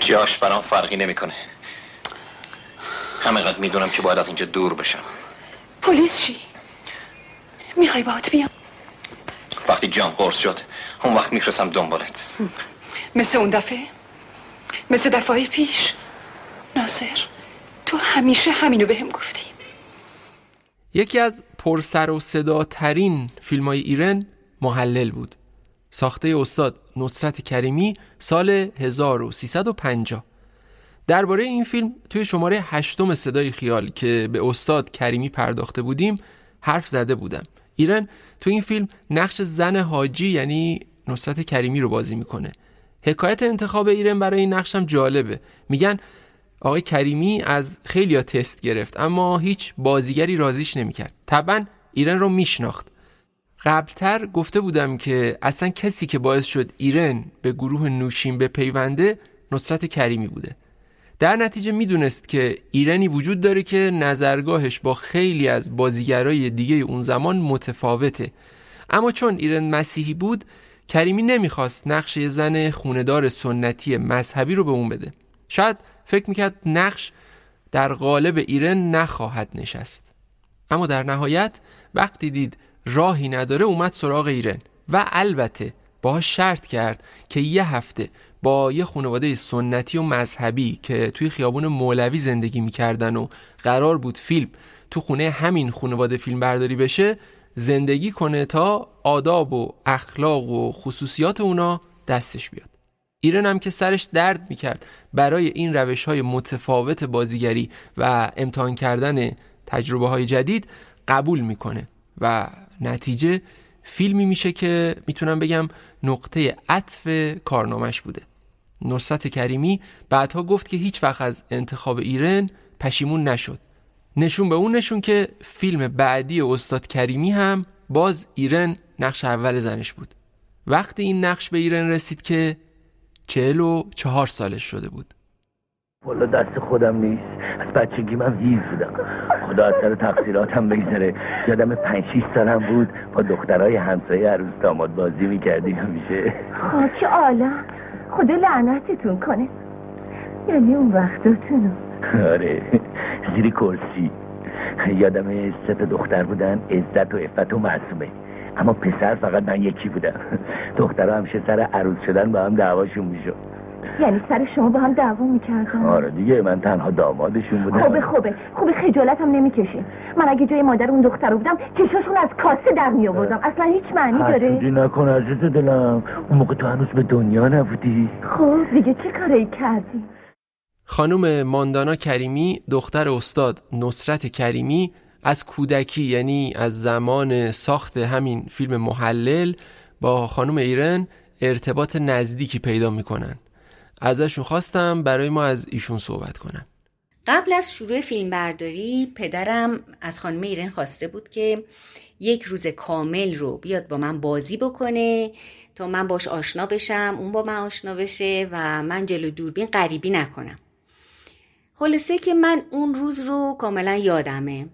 جاش برام فرقی نمی‌کنه. همینقدر می‌دونم که باید از اینجا دور بشم. پلیس چی؟ می‌خوای باهات بیام؟ وقتی جام قرص شد اون وقت میفرستم دنبالت. مثل اون دفعه؟ مثل دفعه پیش؟ ناصر تو همیشه همینو بهم گفتی. یکی از پرسر و صدا ترین فیلم های ایران محلل بود. ساخته استاد نصرت کریمی سال 1350 درباره این فیلم توی شماره هشتم صدای خیال که به استاد کریمی پرداخته بودیم حرف زده بودم. ایران تو این فیلم نقش زن حاجی یعنی نصرت کریمی رو بازی می‌کنه. حکایت انتخاب ایران برای این نقشم جالبه. میگن آقای کریمی از خیلی تست گرفت اما هیچ بازیگری رازیش نمی‌کرد. طبعا ایران رو میشناخت. قبلتر گفته بودم که اصلا کسی که باعث شد ایران به گروه نوشین به پیونده نصرت کریمی بوده. در نتیجه می‌دونست که ایرانی وجود داره که نظرگاهش با خیلی از بازیگرای دیگه اون زمان متفاوته. اما چون ایران مسیحی بود کریمی نمی‌خواست نقش زن خوندار سنتی مذهبی رو به اون بده. شاید فکر می‌کرد نقش در قالب ایران نخواهد نشست. اما در نهایت وقتی دید راهی نداره اومد سراغ ایران و البته با شرط کرد که یه هفته با یه خانواده سنتی و مذهبی که توی خیابون مولوی زندگی می‌کردن و قرار بود فیلم تو خونه همین خانواده فیلم برداری بشه زندگی کنه تا آداب و اخلاق و خصوصیات اونا دستش بیاد. ایران هم که سرش درد می‌کرد برای این روش های متفاوت بازیگری و امتحان کردن تجربه های جدید قبول می‌کنه و نتیجه فیلمی میشه که می‌تونم بگم نقطه عطف کارنامش بوده. نصرت کریمی بعدها گفت که هیچ وقت از انتخاب ایران پشیمون نشد. نشون به اون نشون که فیلم بعدی استاد کریمی هم باز ایرن نقش اول زنش بود. وقتی این نقش به ایرن رسید که چهل و چهار سالش شده بود. والا دست خودم نیست. از بچگی من هیز بودم. خدا از سر تقصیراتم بگذره. یادم پنج شیش سالم بود با دخترای همسایه عروس داماد بازی می‌کردی همیشه. خاک عالم. خدا لعنتتون کنه. یعنی اون وقتاتونو آره زیر کرسی. یادم سه دختر بودن عزت و افت و معصومه. اما پسر فقط من یکی بودم. دخترها همیشه سر عروس شدن با هم دعواشون می‌شد. یعنی سر شما با هم دعوا می‌کردن آره دیگه من تنها دامادشون بودم. خوبه خوبه. خوبه خجالت هم نمی‌کشین من اگه جای مادر اون دختر بودم چشاشون از کاسه در میآوردم. اصلا هیچ معنی داره. حسودی نکن عزیز دلم. اون موقع تو هنوز به دنیا نبودی. خب دیگه چه کاری کردی؟ خانم ماندانا کریمی دختر استاد نصرت کریمی از کودکی یعنی از زمان ساخت همین فیلم محلل با خانم ایرن ارتباط نزدیکی پیدا می‌کنن. ازشون خواستم برای ما از ایشون صحبت کنن. قبل از شروع فیلم برداری پدرم از خانم ایرن خواسته بود که یک روز کامل رو بیاد با من بازی بکنه تا من باش آشنا بشم اون با من آشنا بشه و من جلو دوربین غریبی نکنم. خلاصه که من اون روز رو کاملا یادمه.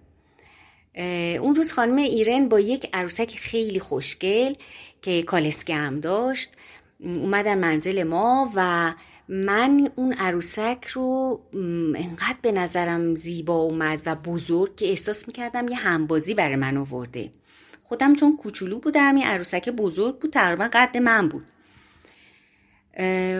اون روز خانم ایرن با یک عروسک خیلی خوشگل که کالسکه هم داشت اومدن منزل ما و من اون عروسک رو انقدر به نظرم زیبا اومد و بزرگ که احساس می‌کردم یه همبازی برای من آورده. خودم چون کوچولو بودم این عروسک بزرگ بود تقریبا قد من بود.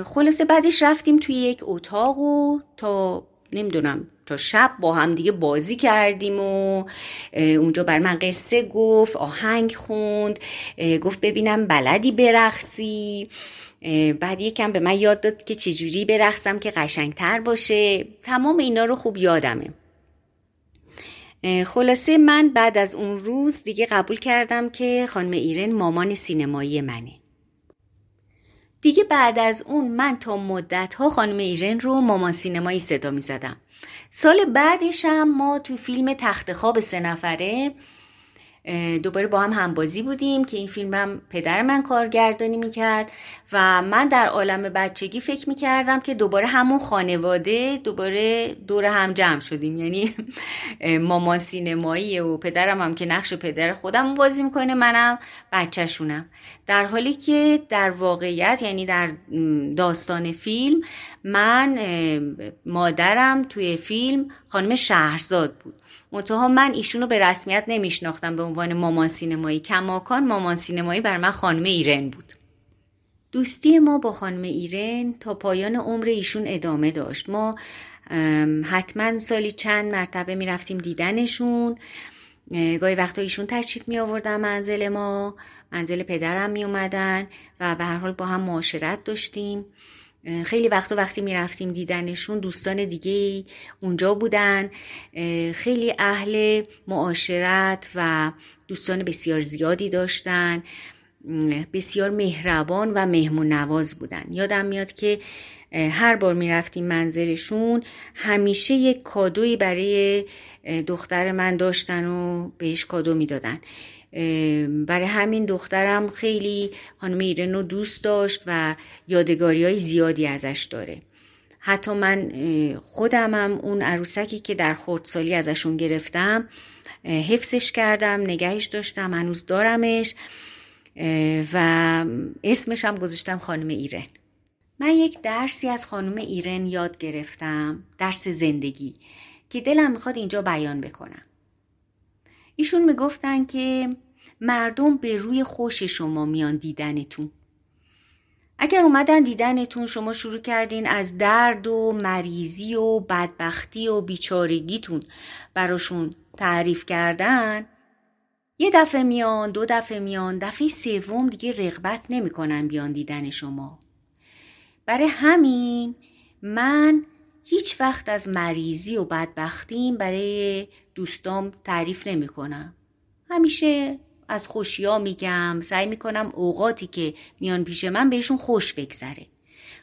خلاصه بعدش رفتیم توی یک اتاق و تا نمی‌دونم تا شب با هم دیگه بازی کردیم و اونجا بر من قصه گفت آهنگ خوند گفت ببینم بلدی برقصی. بعد یکم به من یاد داد که چجوری برقصم که قشنگتر باشه. تمام اینا رو خوب یادمه. خلاصه من بعد از اون روز دیگه قبول کردم که خانم ایرن مامان سینمایی منه. دیگه بعد از اون من تا مدت ها خانم ایرن رو مامان سینمایی صدا می زدم سال بعدش هم ما تو فیلم تخت خواب سه نفره دوباره با هم همبازی بودیم که این فیلم هم پدر من کارگردانی می‌کرد و من در عالم بچگی فکر می‌کردم که دوباره همون خانواده دوباره دور هم جمع شدیم. یعنی مامان سینمایی و پدرم هم که نقش پدر خودم بازی می‌کنه منم بچهشونم. در حالی که در واقعیت یعنی در داستان فیلم من مادرم توی فیلم خانم شهرزاد بود. منتها من ایشونو به رسمیت نمیشناختم به عنوان مامان سینمایی. کماکان مامان سینمایی بر من خانم ایرن بود. دوستی ما با خانم ایرن تا پایان عمر ایشون ادامه داشت. ما حتما سالی چند مرتبه می‌رفتیم دیدنشون. گاهی وقتا ایشون تشریف می آوردن منزل ما. منزل پدرم می اومدن و به هر حال با هم معاشرت داشتیم. خیلی وقت و وقتی می‌رفتیم دیدنشون دوستان دیگه اونجا بودن. خیلی اهل معاشرت و دوستان بسیار زیادی داشتن. بسیار مهربان و مهمون نواز بودن. یادم میاد که هر بار می‌رفتیم منزلشون همیشه یک کادویی برای دختر من داشتن و بهش کادو می‌دادن. برای همین دخترم خیلی خانم ایرن رو دوست داشت و یادگاری های زیادی ازش داره. حتی من خودمم اون عروسکی که در خردسالی ازشون گرفتم حفظش کردم نگهش داشتم هنوز دارمش و اسمش هم گذاشتم خانم ایرن. من یک درسی از خانم ایرن یاد گرفتم درس زندگی که دلم می‌خواد اینجا بیان بکنم. ایشون می‌گفتن که مردم به روی خوش شما میان دیدنتون اگر اومدن دیدنتون شما شروع کردین از درد و مریضی و بدبختی و بیچارگیتون براشون تعریف کردن یه دفعه میان دو دفعه میان دفعه سوم دیگه رغبت نمی‌کنن بیان دیدن شما برای همین من هیچ وقت از مریضی و بدبختیم برای دوستام تعریف نمی کنم. همیشه از خوشیا میگم. سعی می‌کنم اوقاتی که میان پیش من بهشون خوش بگذره.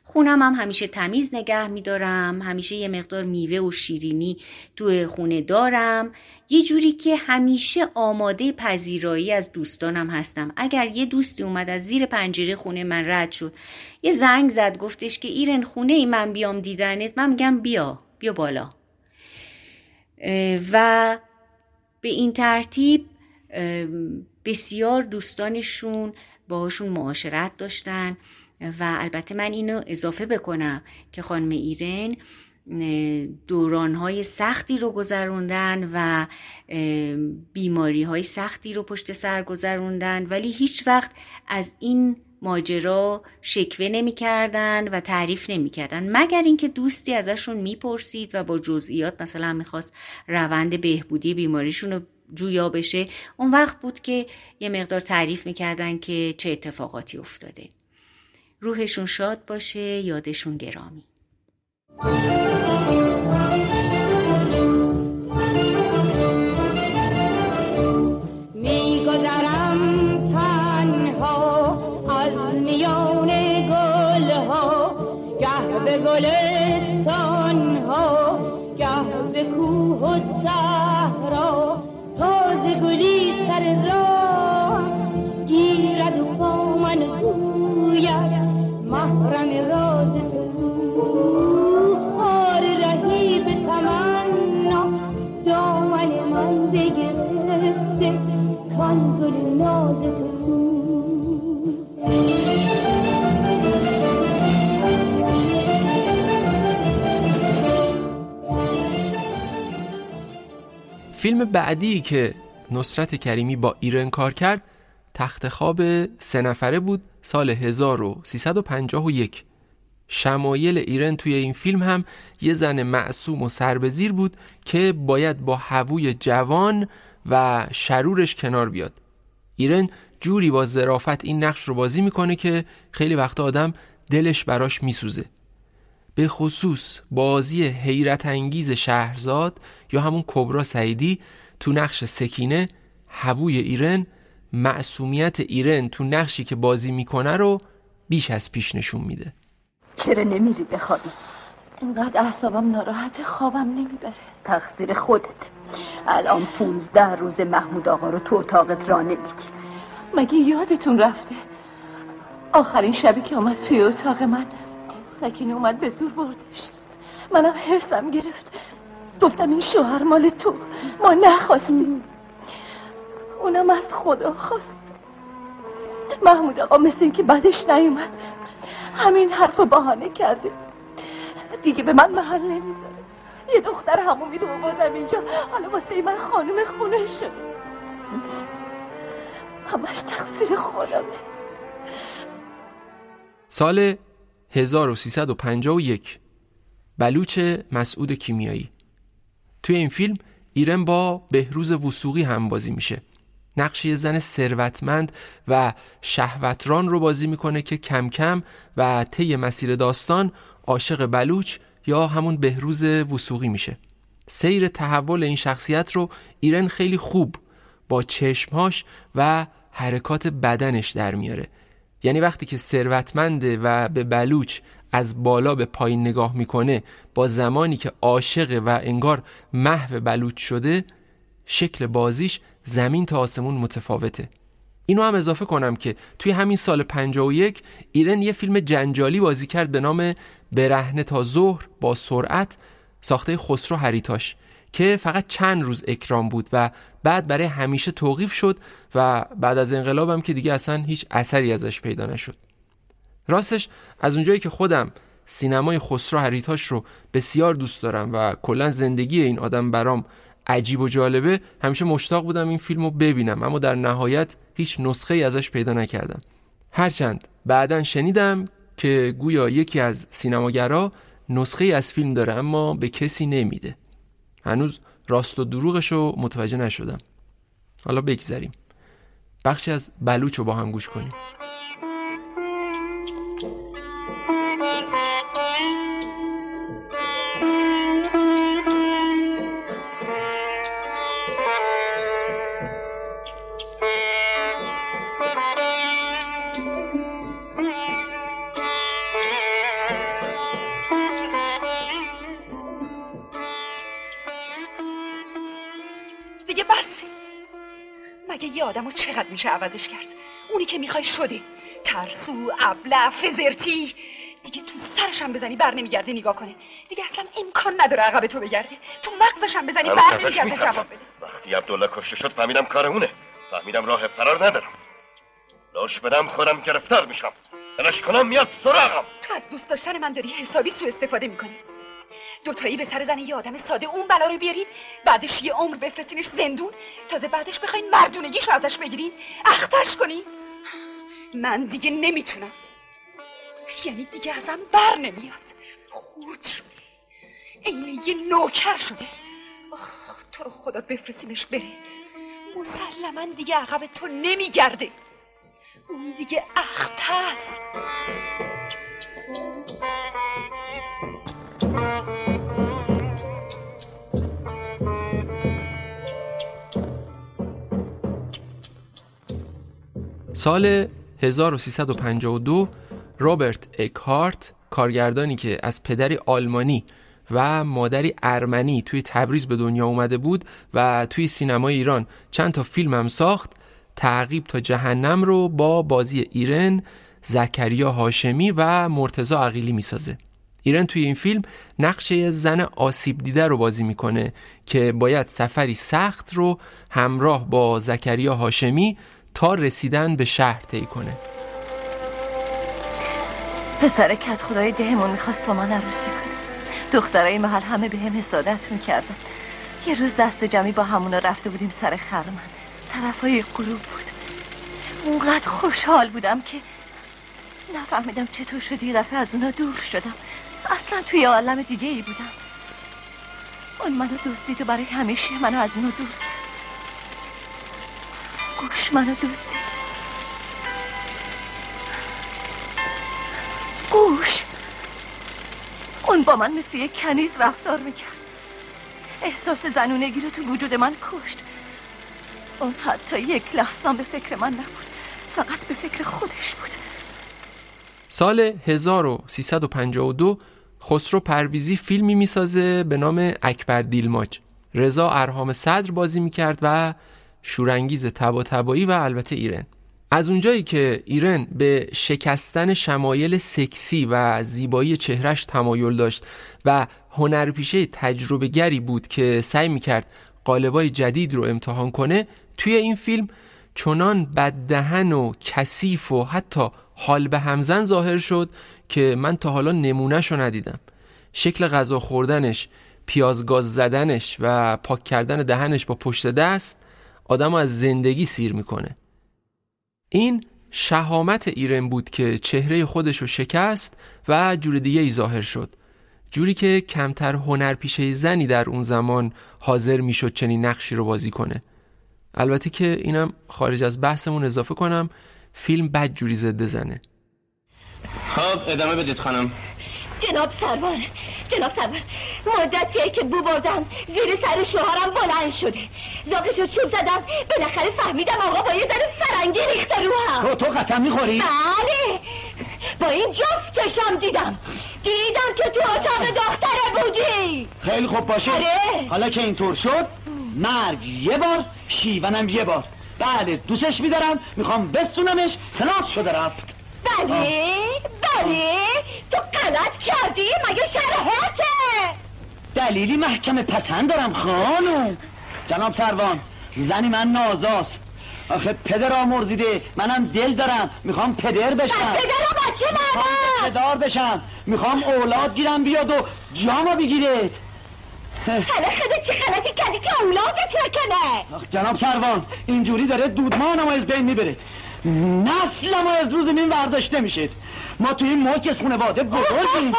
خونم هم همیشه تمیز نگه میدارم. همیشه یه مقدار میوه و شیرینی تو خونه دارم. یه جوری که همیشه آماده پذیرایی از دوستانم هستم. اگر یه دوستی اومد از زیر پنجره خونه من رد شد یه زنگ زد گفتش که ایرن خونه ای من بیام دیدنت. من میگم بیا بیا بالا. و به این ترتیب بسیار دوستانشون باهاشون معاشرت داشتن و البته من اینو اضافه بکنم که خانم ایرن دورانهای سختی رو گذروندن و بیماری های سختی رو پشت سر گذروندن ولی هیچ وقت از این ماجرا شکوه نمی‌کردن و تعریف نمی‌کردن. مگر اینکه دوستی ازشون می‌پرسید و با جزئیات مثلا می‌خواست روند بهبودی بیماریشون رو جویا بشه. اون وقت بود که یه مقدار تعریف می‌کردن که چه اتفاقاتی افتاده. روحشون شاد باشه یادشون گرامی. میگذرم تنها از میان گل ها به گلستان ها گه به کوه گلی سر راه گیرد و با من گوید محرم راز تو. خار رهی به تمنا دامن من بگرفته کان گل ناز تو. فیلم بعدی که نصرت کریمی با ایرن کار کرد تخت خواب سه نفره بود سال 1351 شمایل ایرن توی این فیلم هم یه زن معصوم و سربزیر بود که باید با هووی جوان و شرورش کنار بیاد. ایرن جوری با ظرافت این نقش رو بازی می‌کنه که خیلی وقت آدم دلش براش میسوزه. به خصوص بازی حیرت انگیز شهرزاد یا همون کبرا سعیدی تو نقش سکینه هووی ایرن معصومیت ایرن تو نقشی که بازی می‌کنه رو بیش از پیش نشون میده. چرا نمیری بخوابی؟ اینقدر اعصابم ناراحت خوابم نمی‌بره. تقصیر خودت. الان پونزده روز محمود آقا رو تو اتاقت را نمیدی. مگه یادتون رفته؟ آخرین شبی که آمد توی اتاق من سکینه اومد به زور بردش. منم حرسم گرفت. گفتم این شوهر مال تو. ما نخواستیم. اونم از خدا خواست. محمود آقا مثل این که بدش نیومد. همین حرف بهانه کرده. دیگه به من محل نمی‌ذاره. یه دختر همومی رو آوردم اینجا. حالا واسه من خانم خونه شده. همش تقصیر خودمه. سال 1351 بلوچ مسعود کیمیایی. توی این فیلم ایرن با بهروز وسوقی هم بازی میشه. نقش یه زن ثروتمند و شهوتران رو بازی می‌کنه که کم کم و طی مسیر داستان عاشق بلوچ یا همون بهروز وسوقی میشه. سیر تحول این شخصیت رو ایرن خیلی خوب با چشمهاش و حرکات بدنش در میاره. یعنی وقتی که ثروتمنده و به بلوچ از بالا به پایین نگاه می‌کنه با زمانی که عاشق و انگار محو بلوچ شده شکل بازیش زمین تا آسمون متفاوته. اینو هم اضافه کنم که توی همین سال 51 ایرن یه فیلم جنجالی بازی کرد به نام برهنه تا ظهر با سرعت ساخته خسرو هریتاش که فقط چند روز اکرام بود و بعد برای همیشه توقیف شد و بعد از انقلابم که دیگه اصلا هیچ اثری ازش پیدا نشد. راستش از اونجایی که خودم سینمای خسرو هریتاش رو بسیار دوست دارم و کلا زندگی این آدم برام عجیب و جالبه همیشه مشتاق بودم این فیلم رو ببینم اما در نهایت هیچ نسخه ای ازش پیدا نکردم. هرچند بعدا شنیدم که گویا یکی از سینماگرا نسخه ای از فیلم داره اما به کسی نمیده. هنوز راست و دروغش رو متوجه نشدم. حالا بگذریم. بخشی از بلوچ رو با هم گوش کنیم. آدم رو چقدر میشه عوضش کرد؟ اونی که می‌خوای شده ترسو ابله فزرتی. دیگه تو سرشم بزنی بر نمیگرده نگاه کنه. دیگه اصلا امکان نداره عقب تو بگرده. تو مغزشم بزنی بر نمیگرده جواب بده. وقتی عبدالله کشته شد فهمیدم کار اونه. فهمیدم راه فرار ندارم. لاش بدم خودم گرفتار میشم. بلش کنم میاد سراغم. تو از دوست داشتن من داری حسابی سو استفاده می‌کنی. دوتایی به سر زن یه آدم ساده اون بلا رو بیارین بعدش یه عمر بفرستینش زندون. تازه بعدش بخواین مردونگیشو ازش بگیرین اختش کنین. من دیگه نمی‌تونم. یعنی دیگه ازم بر نمیاد. خود شده. این یه نوکر شده. آخ تو رو خدا بفرستینش بره. مسلما دیگه عقب تو نمیگرده. اون دیگه اخته است سال 1352 رابرت اکهارت کارگردانی که از پدری آلمانی و مادری ارمنی توی تبریز به دنیا اومده بود و توی سینمای ایران چند تا فیلم هم ساخت تعقیب تا جهنم رو با بازی ایرن زکریا هاشمی و مرتزا عقیلی می‌سازه. ایرن توی این فیلم نقشه زن آسیب دیده رو بازی می‌کنه که باید سفری سخت رو همراه با زکریا هاشمی تا رسیدن به شهر طی کنه. پسر کت خدای دهمون می‌خواست با من عروسی کنه. دخترای محل همه به هم حسادت می‌کردن. یه روز دست جمعی با همونا رفته بودیم سر خرمن. طرف های غروب بود. اونقدر خوشحال بودم که نفهمیدم چطور شد یه دفعه از اونا دور شدم. اصلا توی عالم دیگه ای بودم. اون منو دوستی و برای همیشه منو از اونو دور گوش منو دوستی. گوش اون با من مثل یک کنیز رفتار می‌کرد. احساس زنونگی رو تو وجود من کشت. اون حتی یک لحظه به فکر من نبود. فقط به فکر خودش بود. سال 1352 خسرو پرویزی فیلمی می‌سازه به نام اکبر دیلماج. رضا ارهام صدر بازی می‌کرد و شورانگیز تبا تبایی و البته ایرن. از اونجایی که ایرن به شکستن شمایل سکسی و زیبایی چهرش تمایل داشت و هنرپیشه تجربه گری بود که سعی می‌کرد قالبای جدید رو امتحان کنه توی این فیلم چنان بددهن و کثیف و حتی حال به همزن ظاهر شد که من تا حالا نمونهش رو ندیدم. شکل غذا خوردنش پیازگاز زدنش و پاک کردن دهنش با پشت دست آدم از زندگی سیر می‌کنه. این شهامت ایرن بود که چهره خودش رو شکست و جور دیگه ای ظاهر شد. جوری که کمتر هنرپیشه زنی در اون زمان حاضر می‌شد چنین نقشی رو بازی کنه. البته که اینم خارج از بحثمون اضافه کنم فیلم بد جوری زده زنه. خب ادامه بدید خانم. جناب سروان جناب سروان مدتیه که بو بردم. زیر سر شوهرم بلند شده. زاقش رو چوب زدم. بالاخره فهمیدم آقا با یه زن فرنگی ریخته رو هم. تو تو قسم می‌خوری؟ بله. با این جفت چشم دیدم. دیدم که تو اتاق دختره بودی. خیلی خوب باشه. آره. حالا که اینطور شد مرگ یه بار شیونم یه بار. بله دوستش میدارم. می‌خوام بستونمش خلاص شده رفت. بله بله تو غلط کردی مگه شرحته؟ دلیلی محکم پسند دارم خانم. جناب سروان زنی من نازاست. آخه پدر آمرزیده منم دل دارم. می‌خوام پدر بشم. پدر بچه می‌خوام پدر بشم. می‌خوام اولاد گیرم بیاد و جامو بگیرید. حالا خدا چه غلطی کردی که اولادت نکنه؟ آخ جناب سروان اینجوری داره دودمانم از بین می‌برید. نسل ما از روز این ورداشته نمیشید. ما توی این ملک از خونواده بزرگیم.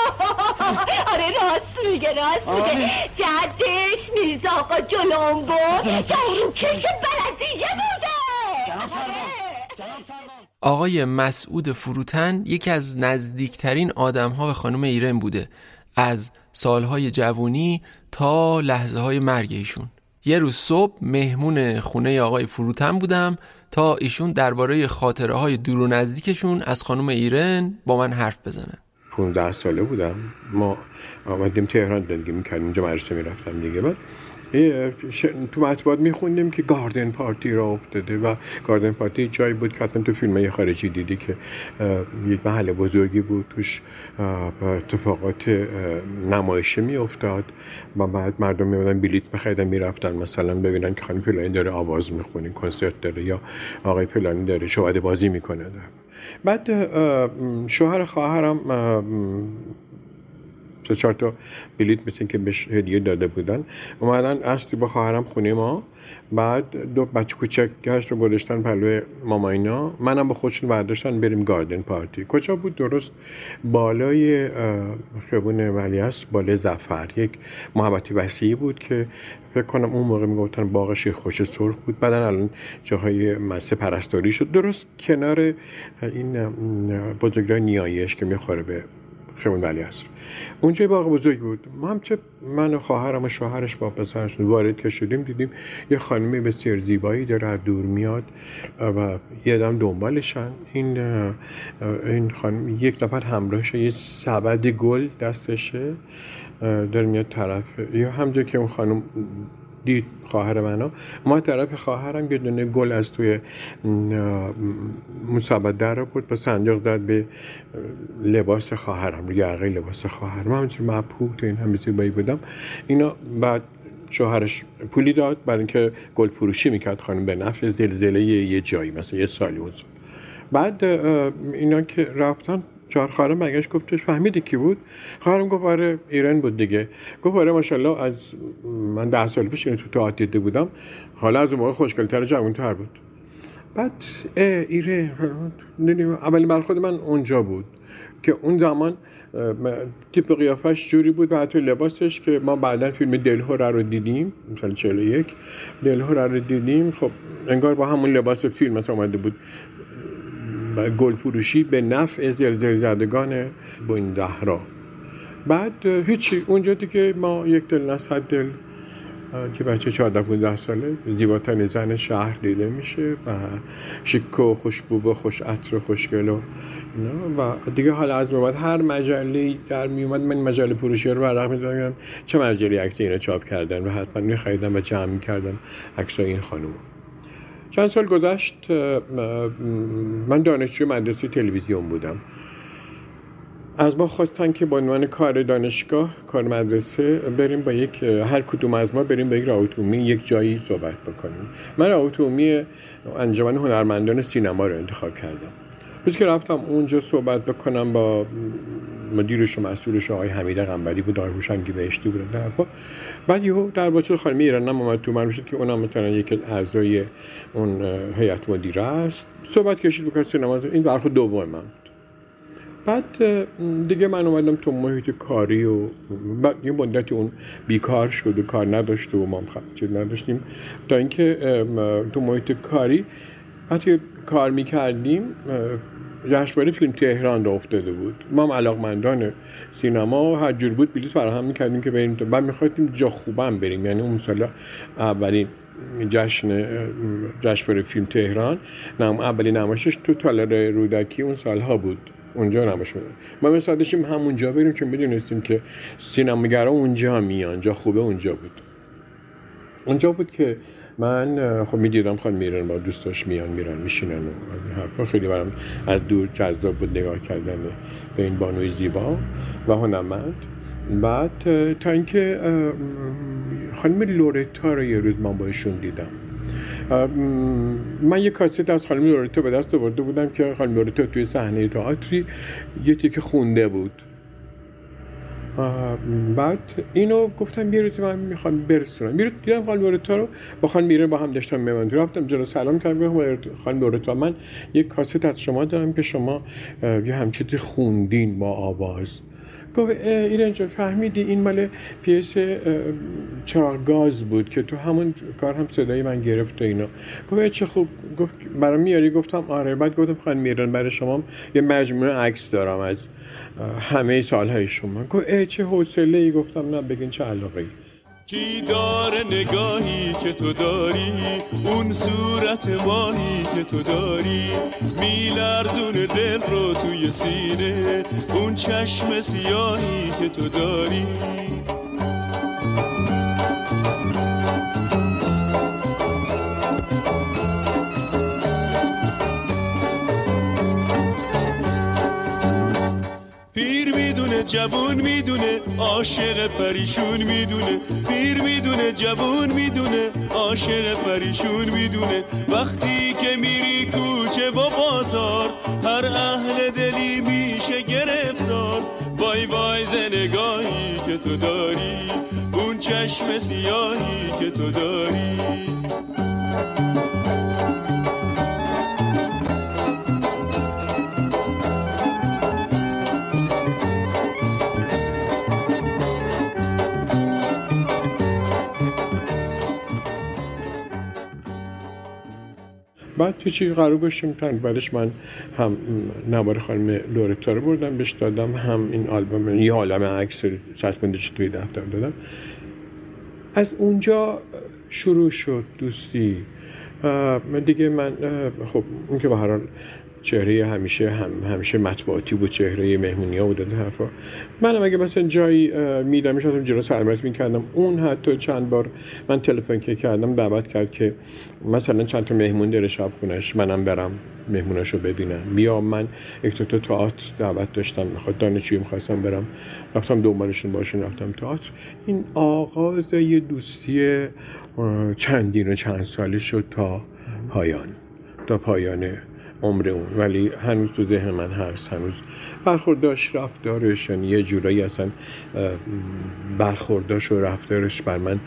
آره راست میگه راست میگه. جدش میرزا آقا جلوم بود. جاروکش بلدیه بوده. آقای مسعود فروتن یکی از نزدیکترین آدم ها به خانم ایرن بوده. از سالهای جوانی تا لحظه های مرگ ایشون. یه روز صبح مهمون خونه آقای فروتن بودم تا ایشون درباره خاطره های دور و نزدیکشون از خانم ایرن با من حرف بزنن 15 ساله بودم. ما آمدیم تهران زندگی می‌کردیم اینجا مدرسه می‌رفتم دیگه. بعد تو مطبوعات میخوندیم که گاردن پارتی را افتاده و گاردن پارتی جایی بود که حتما تو فیلم خارجی دیدی که یک محل بزرگی بود توش اتفاقات نمایشه میافتاد و بعد مردم میادن بلیت بخریدن می‌رفتن مثلا ببینن که خانم فلانی داره آواز می‌خونه کنسرت داره یا آقای فلانی داره شواده بازی می‌کنه. بعد شوهر خواهرم سه چهار تا بلیت مثل که بهش هدیه داده بودن. اومدن اصلی با خواهرم خونه ما. بعد دو بچه کوچکش رو گذاشتن پلوی ماماینا منم با خودشون برداشتن بریم گاردن پارتی. کجا بود؟ درست بالای خیابون ولی است بالای زفر یک محبتی وسیعی بود که فکر کنم اون موقع می‌گفتن باغ شیر خوش سرخ بود. بعدا الان جاهای مدرسه پرستاری شد. درست کنار این بزرگراه نیایش که می‌خوره به خیابون ولی است اونجا باغ بزرگ بود. ما هم چه من و خواهرم و شوهرش با پسرش وارد که شدیم دیدیم یه خانمی بسیار زیبایی داره از دور میاد و یه دم دنبالشن. این این خانم یک نفر همراهشه یه سبد گل دستشه. داره میاد طرف یا همجا که اون خانم دید خواهر منو. ما طرف خواهرم یه دونه گل از توی مسابقه در رو بود پس سنجاق زد به لباس خواهرم. رو یقه لباس خواهرم. همچنین مبهوت تو این همه زیبایی بودم. اینا بعد شوهرش پولی داد. برای اینکه گل فروشی می‌کرد خانم به نفع زلزله یه جایی مثلا یه سالی اون بعد اینا که رفتن چهار خواهرم برگشت گفتش فهمیدی کی بود؟ خواهرم گفت آره ایران بود دیگه. گفت آره ماشاءالله از من ده سال پیش اینو تو تئاتر دیده بودم. حالا از اون موقع خوشگلتر تر بود. بعد ایره اولین بر خود من اونجا بود که اون زمان تیپ قیافش جوری بود و حتی لباسش که ما بعدا فیلم دلهوره رو دیدیم مثلا 41 دلهوره رو دیدیم. خب انگار با همون لباس فیلم مثلا اومده بود. گل فروشی به نفع زلزل زدگان این دهرا. بعد هیچی. اونجا دیگه ما یک دل نصد دل که بچه 14 15 ساله زیباترین زن شهر دیده میشه و شیک و خوشبو و خوش عطر و خوشگل و و دیگه حالا از بعد هر مجله در میومد من مجله فروشی رو برق می‌دادم چه مجله عکس اینو چاپ کردن و حتما میخریدم و جمع می‌کردم عکس این خانوم چند سال گذشت من دانشجو مدرسه تلویزیون بودم. از ما خواستن که با عنوان کار دانشگاه کار مدرسه بریم با یک هر کدوم از ما بریم با یک یک جایی صحبت بکنیم. من راوتومی انجمن هنرمندان سینما رو انتخاب کردم. روز که رفتم اونجا صحبت بکنم با مدیرش و مسئولش آقای حمید قنبری بود آقای هوشنگی بهشتی بودن در بعد یهو در باچه خانم ایران هم اومد تو من که اونم مثلا یک اعضای اون هیئت مدیره است. صحبت کشید بکنم سینما این برخو دوم من بعد دیگه من اومدم تو محیط کاری و بعد یه مدتی اون بیکار شد و کار نداشته و ما هم نداشتیم. تا اینکه تو محیط کاری وقتی کار می‌کردیم جشنواره فیلم تهران را افتاده بود. ما هم علاقمندان سینما هر جور بود بلیط فراهم می‌کردیم که بریم بعد می‌خواستیم جا خوبم بریم. یعنی اون سال اولین جشن جشنواره فیلم تهران نام اولین نمایشش تو تالار رودکی اون سالها بود. اونجا نمایش ما مثلا داشتیم همونجا بریم چون می‌دونستیم که سینماگرا اونجا میان. جا خوبه اونجا بود. اونجا بود که من خب می‌دیدم خانم میرن با دوستاش میان میرن میشینن و حرفا. خیلی برام از دور جذاب بود نگاه کردن به این بانوی زیبا و هنرمند. بعد تا اینکه خانم لورتا رو یه روز من باشون دیدم. من یه کاست از خانم لورتا به دست آورده بودم که خانم لورتا توی صحنه تئاتری یه تیکه خونده بود. بعد اینو گفتم بیا روزی من می‌خوام برسونم. میرو دیدم خانم لورتا رو با خانم میره با هم داشتم میمون رفتم جلو سلام کردم خانم لورتا من یک کاست از شما دارم که شما یه همچیزی خوندین با آواز. گفت ایران جان فهمیدی؟ این مال پیس گاز بود که تو همون کار هم صدای من گرفت و اینا. گفت چه خوب. گفت برام میاری؟ گفتم آره. بعد گفتم خانم میرن برای شما یه مجموعه عکس دارم از همه سالهای شما. گفت چه حوصله ای گفتم نه بگین چه علاقه ای کی داره نگاهی که تو داری؟ اون صورت ماهی که تو داری؟ میلرزون دل رو توی سینه اون چشم سیاهی که تو داری. جوون می‌دونه عاشق پریشون می‌دونه پیر می‌دونه جوون می‌دونه عاشق پریشون می‌دونه. وقتی که میری کوچه و بازار هر اهل دلی میشه گرفتار. وای وای زنگاهی که تو داری اون چشم سیاهی که تو داری. بعد تو چی قرار گوشیم بعدش من هم نوار خانم لورتا رو بردم بهش دادم هم این آلبوم یه عالم عکس چسبوندش توی دفتر دادم. از اونجا شروع شد دوستی. دیگه من خب اون که به هر حال چهره همیشه هم همیشه مطبوعاتی بود چهره مهمونی ها بود حرفا. منم اگه مثلا جایی میدم می‌شدم جلو سرمت می‌کردم. اون حتی چند بار من تلفن که کردم دعوت کرد که مثلا چند تا مهمون داره شب خونش منم برم مهموناشو ببینم. بیا من یک تا تئاتر دعوت داشتم می‌خواد دانشجوی می‌خواستم برم رفتم دنبالشون باشون رفتم تئاتر. این آغاز یه دوستی چندین و چند ساله شد تا پایان. تا پایان عمر اون ولی هنوز تو ذهن من هست هنوز برخورداش رفتارش یعنی یه جورایی اصلا برخورداش و رفتارش بر من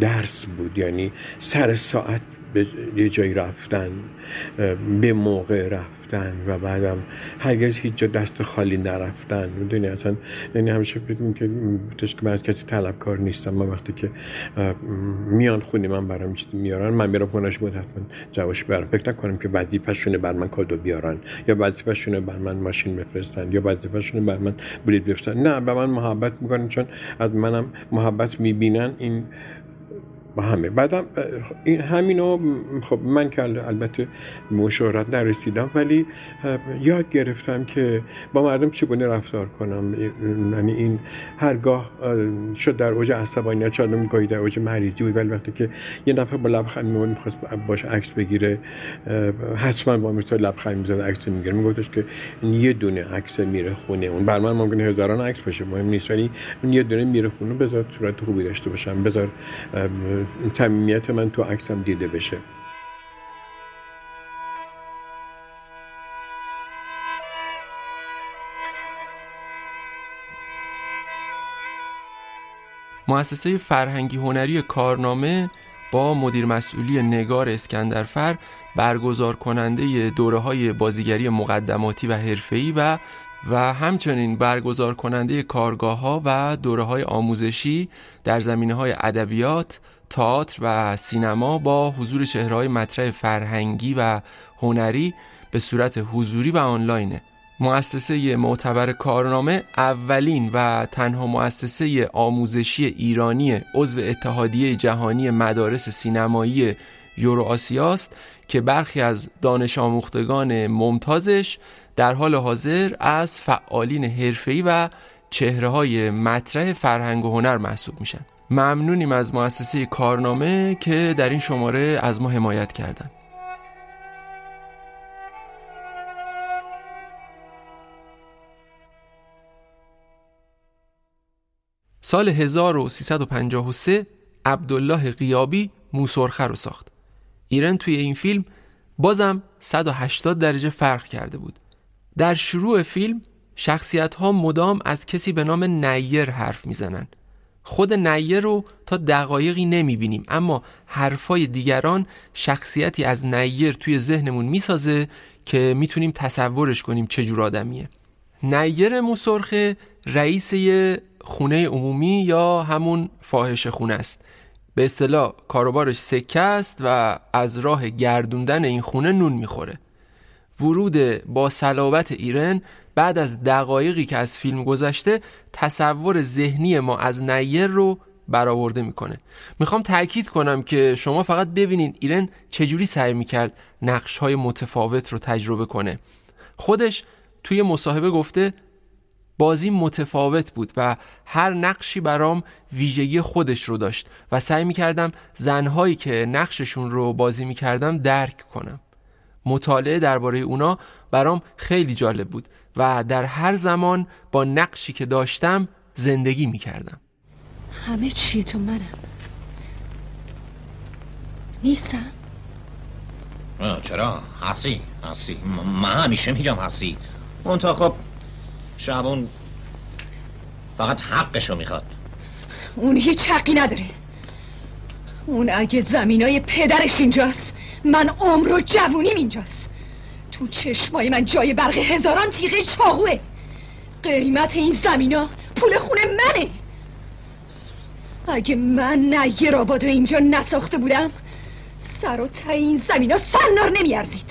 درس بود یعنی سر ساعت به یه جایی رفتن به موقع رفتن و بعدم هرگز هیچ جا دست خالی نرفتن. می‌دونی اصلا یعنی همیشه بدون که که من از کسی طلبکار نیستم من وقتی که میان خونی من برام چیزی میارن من میرم خونش بود حتما جواش برم فکر نکنم که وظیفه‌شونه بر من کادو بیارن یا وظیفه‌شونه بر من ماشین بفرستن یا وظیفه‌شونه بر من بلیط بفرستن. نه به من محبت می‌کنن چون از منم محبت می‌بینن. این با همه. بعدم این همینو خب من که البته مشاورت نرسیدم ولی یاد گرفتم که با مردم چگونه رفتار کنم؟ یعنی این هرگاه شد در اوج عصبانیت شدم گاهی در اوج مریضی بود ولی وقتی که یه نفر با لبخند می‌خواست باش عکس بگیره حتما با مثال لبخند می‌زد عکس می‌گیره میگفتش که یه دونه عکس میره خونه اون. بر من ممکنه هزاران عکس باشه مهم نیست ولی یه دونه میره خونه بذار صورت خوبی داشته باشم بذار تمیمیت من تو عکسم دیده بشه. مؤسسه فرهنگی هنری کارنامه با مدیر مسئولی نگار اسکندرفر برگزار کننده دوره های بازیگری مقدماتی و حرفه‌ای و و همچنین برگزار کننده کارگاه ها و دوره های آموزشی در زمینه های ادبیات، تئاتر و سینما با حضور چهرهای مطرح فرهنگی و هنری به صورت حضوری و آنلاینه. مؤسسه معتبر کارنامه اولین و تنها مؤسسه آموزشی ایرانی عضو اتحادیه جهانی مدارس سینمایی یورو آسیاست که برخی از دانش آموختگان ممتازش در حال حاضر از فعالین حرفه‌ای و چهره های مطرح فرهنگ و هنر محسوب میشن. ممنونیم از مؤسسه کارنامه که در این شماره از ما حمایت کردند. سال 1353 عبدالله قیابی موسرخه رو ساخت. ایران توی این فیلم بازم 180 درجه فرق کرده بود. در شروع فیلم شخصیت ها مدام از کسی به نام نیر حرف می‌زنن خود نیه رو تا دقایقی نمی‌بینیم. اما حرفای دیگران شخصیتی از نیر توی ذهنمون می‌سازه که می‌تونیم تصورش کنیم چه جور آدمیه. نیر موسرخه رئیس یه خونه عمومی یا همون فاحش خونه است. به اصطلاح کاروبارش سکه است و از راه گردوندن این خونه نون می‌خوره. ورود با صلابت ایرن بعد از دقایقی که از فیلم گذشته تصور ذهنی ما از نیر رو برآورده می‌کنه. می‌خوام تاکید کنم که شما فقط ببینید ایرن چجوری سعی می‌کرد نقش های متفاوت رو تجربه کنه. خودش توی مصاحبه گفته بازی متفاوت بود و هر نقشی برام ویژگی خودش رو داشت و سعی می‌کردم زنهایی که نقششون رو بازی می‌کردم درک کنم. مطالعه درباره اونا برام خیلی جالب بود. و در هر زمان با نقشی که داشتم زندگی می‌کردم. همه چی تو منم. نیستم؟ چرا؟ هستی هستی. من همیشه میگم هستی. اون تا خب شبون فقط حقشو می‌خواد. اون هیچ حقی نداره. اون اگه زمینای پدرش اینجاست من عمر و جوونیم اینجاست. تو چشمای من جای برق هزاران تیغه چاقوه. قیمت این زمینا پول خونه منه. اگه من نه یه رابادو اینجا نساخته بودم سر و تا این زمینا سنار نمیارزید.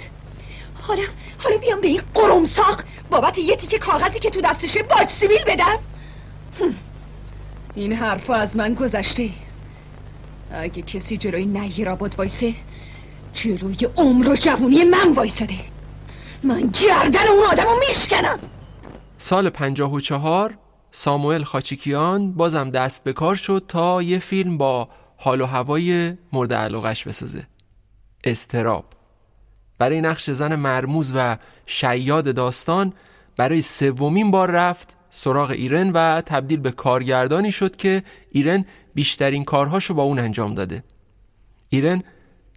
حالا حالا بیام به این قرمساق بابت یه تیکه کاغذی که تو دستشه باج سیبیل بدم. این حرفا از من گذشته. اگه کسی جلوی نهی رابط وایسه جلوی عمر و جوونی من وایساده. من گردن اون آدم رو میشکنم. سال پنجاه و چهار ساموئل خاچیکیان بازم دست به کار شد تا یه فیلم با حال و هوای مورد علاقش بسازه. استراب. برای نقش زن مرموز و شیاد داستان برای سومین بار رفت سراغ ایرن و تبدیل به کارگردانی شد که ایرن بیشترین کارهاشو با اون انجام داده. ایرن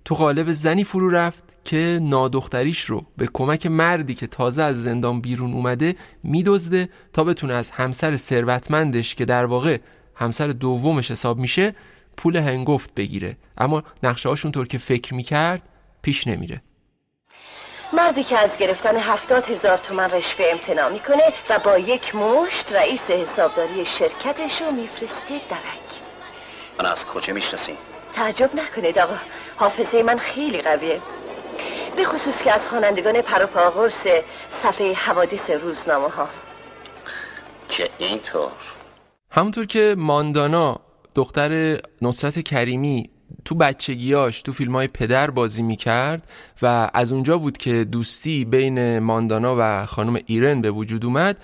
تو قالب زنی فرو رفت که نادختریش رو به کمک مردی که تازه از زندان بیرون اومده میدزده تا بتونه از همسر ثروتمندش که در واقع همسر دومش حساب میشه پول هنگفت بگیره. اما نقشه هاشون طور که فکر می‌کرد پیش نمیره. مردی که از گرفتن هفتاد هزار تومن رشوه امتناع می‌کنه و با یک مشت رئیس حسابداری شرکتش رو میفرسته درک. من از کجا می‌شناسین؟ تعجب نکنید آقا. حافظه من خیلی قویه. به خصوص که از خوانندگان پروپاگرس صفحه حوادث روزنامه ها که اینطور. همونطور که ماندانا دختر نصرت کریمی تو بچگیاش تو فیلم های پدر بازی می‌کرد و از اونجا بود که دوستی بین ماندانا و خانم ایرن به وجود اومد.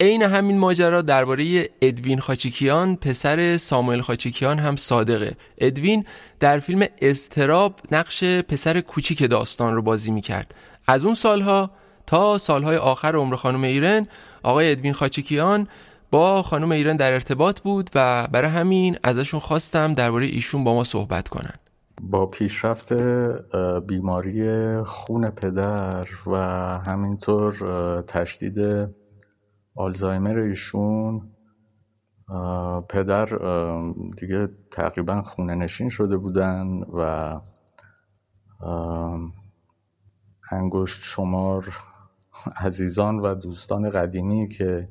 عین همین ماجرا درباره ادوین خاچیکیان پسر ساموئل خاچیکیان هم صادقه. ادوین در فیلم استراب نقش پسر کوچیک داستان رو بازی می‌کرد. از اون سالها تا سالهای آخر عمر خانم ایرن آقای ادوین خاچیکیان با خانم ایران در ارتباط بود و برای همین ازشون خواستم درباره ایشون با ما صحبت کنن. با پیشرفت بیماری خون پدر و همینطور تشدید آلزایمر ایشون پدر دیگه تقریبا خونه نشین شده بودن و انگشت شمار عزیزان و دوستان قدیمی که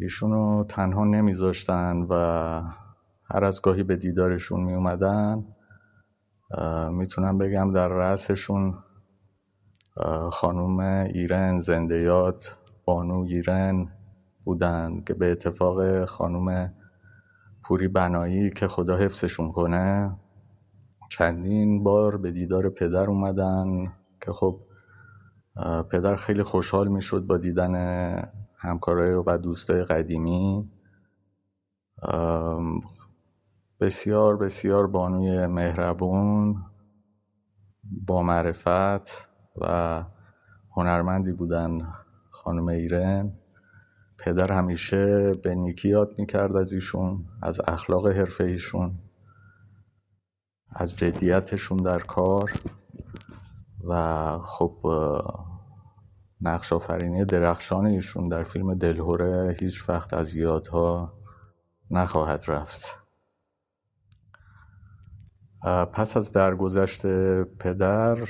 ایشونو تنها نمیذاشتن و هر از گاهی به دیدارشون می اومدن می‌تونم بگم در رأسشون خانوم ایرن زندیات بانو ایرن بودن که به اتفاق خانوم پوری بنایی که خدا حفظشون کنه چندین بار به دیدار پدر اومدن که خب پدر خیلی خوشحال می‌شد با دیدن همکارای و دوستای قدیمی. بسیار بسیار بانوی مهربون با معرفت و هنرمندی بودن. خانم ایرن. پدر همیشه به نیکی یاد می‌کرد از ایشون از اخلاق حرفه ایشون از جدیتشون در کار و خب نقش آفرینی درخشان ایشون در فیلم دلهوره هیچ وقت از یادها نخواهد رفت. پس از درگذشت پدر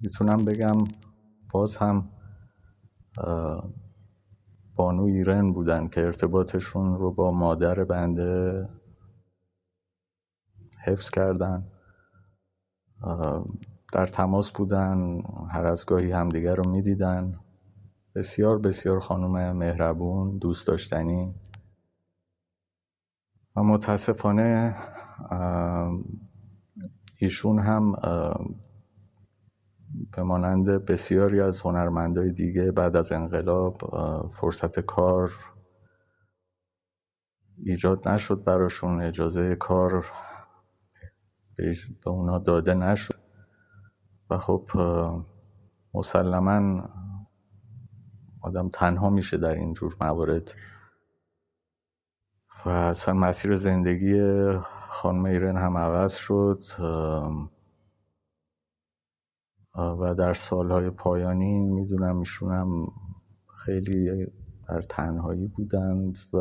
می‌تونم بگم باز هم بانو ایرن بودن که ارتباطشون رو با مادر بنده حفظ کردن. در تماس بودن هر از گاهی همدیگر رو می‌دیدن. بسیار بسیار خانم مهربون دوست داشتنی. و متاسفانه ایشون هم به مانند بسیاری از هنرمندای دیگه بعد از انقلاب فرصت کار ایجاد نشد براشون اجازه کار به اونا داده نشد. و خب مسلما آدم تنها میشه در این جور موارد. و اصلا مسیر زندگی خانم ایرن هم عوض شد. و در سالهای پایانی می‌دونم ایشون خیلی در تنهایی بودند و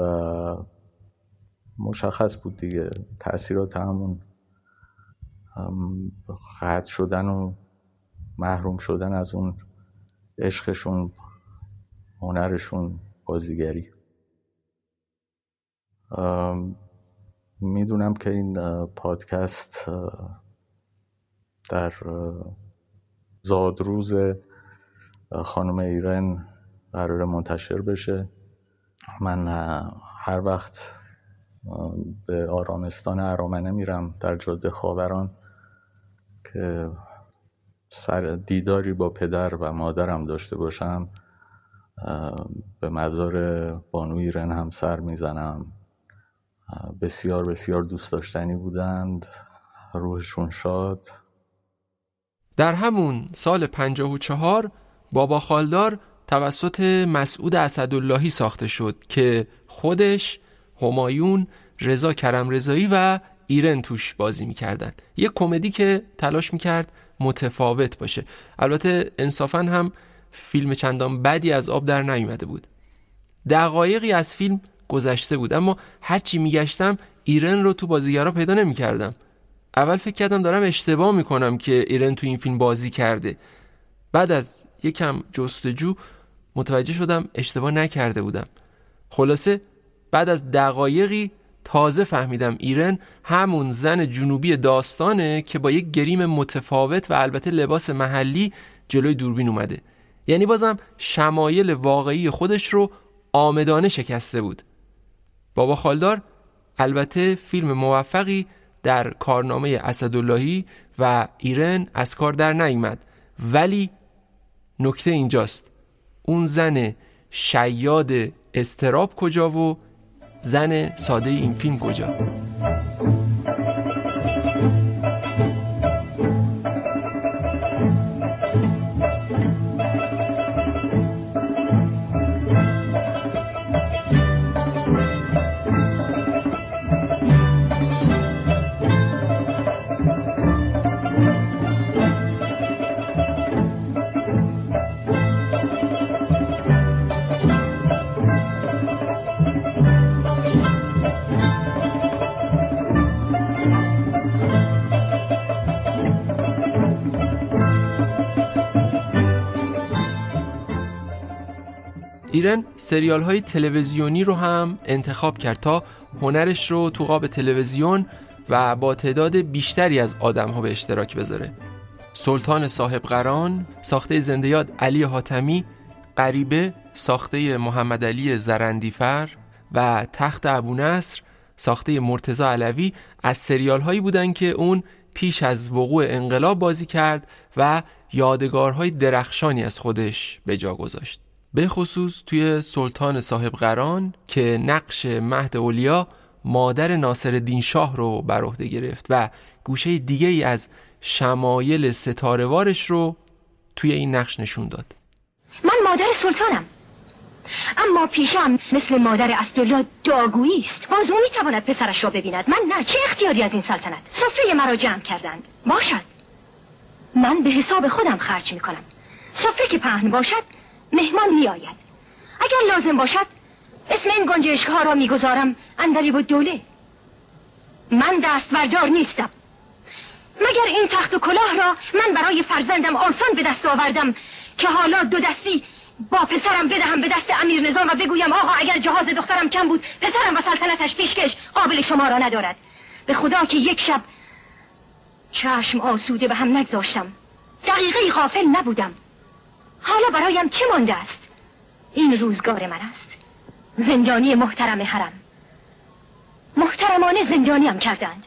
مشخص بود دیگه. تاثیرات همون قطع شدن و محروم شدن از اون عشقشون هنرشون بازیگری. می‌دونم که این پادکست در زادروز خانم ایرن قرار منتشر بشه. من هر وقت به آرامستان ارامنه میرم در جاده خاوران که سر دیداری با پدر و مادرم داشته باشم به مزار بانو ایرن هم سر می‌زنم. بسیار بسیار دوست داشتنی بودند روحشون شاد. در همون سال 54 بابا خالدار توسط مسعود اسداللهی ساخته شد که خودش همایون رضا کرم رضایی و ایرن توش بازی می‌کردن یه کمدی که تلاش می‌کرد متفاوت باشه. البته انصافا هم فیلم چندان بدی از آب در نیومده بود. دقایقی از فیلم گذشته بود اما هرچی میگشتم ایرن رو تو بازیگرا پیدا نمی‌کردم. اول فکر کردم دارم اشتباه می‌کنم که ایرن تو این فیلم بازی کرده. بعد از یکم جستجو متوجه شدم اشتباه نکرده بودم. خلاصه بعد از دقایقی تازه فهمیدم ایرن همون زن جنوبی داستانه که با یک گریم متفاوت و البته لباس محلی جلوی دوربین اومده. یعنی بازم شمایل واقعی خودش رو آمدانه شکسته بود. بابا خالدار البته فیلم موفقی در کارنامه اسداللهی و ایرن از کار در نیامد. ولی نکته اینجاست. اون زن شیاد استراب کجا و زن ساده این فیلم کجا؟ ایرن سریال های تلویزیونی رو هم انتخاب کرد تا هنرش رو تو قاب تلویزیون و با تعداد بیشتری از آدم ها به اشتراک بذاره. سلطان صاحب قران ساخته زندیاد علی حاتمی غریبه ساخته محمد علی زرندیفر و تخت ابو نصر ساخته مرتزا علوی از سریال هایی بودن که اون پیش از وقوع انقلاب بازی کرد و یادگارهای درخشانی از خودش به جا گذاشت. به خصوص توی سلطان صاحب قران که نقش مهد اولیا مادر ناصر دین شاه رو بر عهده گرفت و گوشه دیگه ای از شمایل ستارهوارش رو توی این نقش نشون داد. من مادر سلطانم. اما پیشم مثل مادر اسدالله داگویی است. باز او می‌تواند پسرش را ببیند. من نه چه اختیاری از این سلطنت؟ سفره مرا جمع کردند. باشد. من به حساب خودم خرج می‌کنم. سفره که پهن باشد مهمان می آید اگر لازم باشد اسم این گنجشک ها را می‌گذارم اندلی و دوله من دستوردار نیستم. مگر این تخت و کلاه را من برای فرزندم آسان به دست آوردم که حالا دو دستی با پسرم بدهم به دست امیر نظام و بگویم آقا اگر جهاز دخترم کم بود پسرم و سلطنتش پیشکش قابل شما را ندارد. به خدا که یک شب چشم آسوده به هم نگذاشتم. دقیقه غافل نبودم. حالا برایم چه مانده است؟ این روزگار من است. زندانی محترم حرم. محترمانه زندانیم کردند.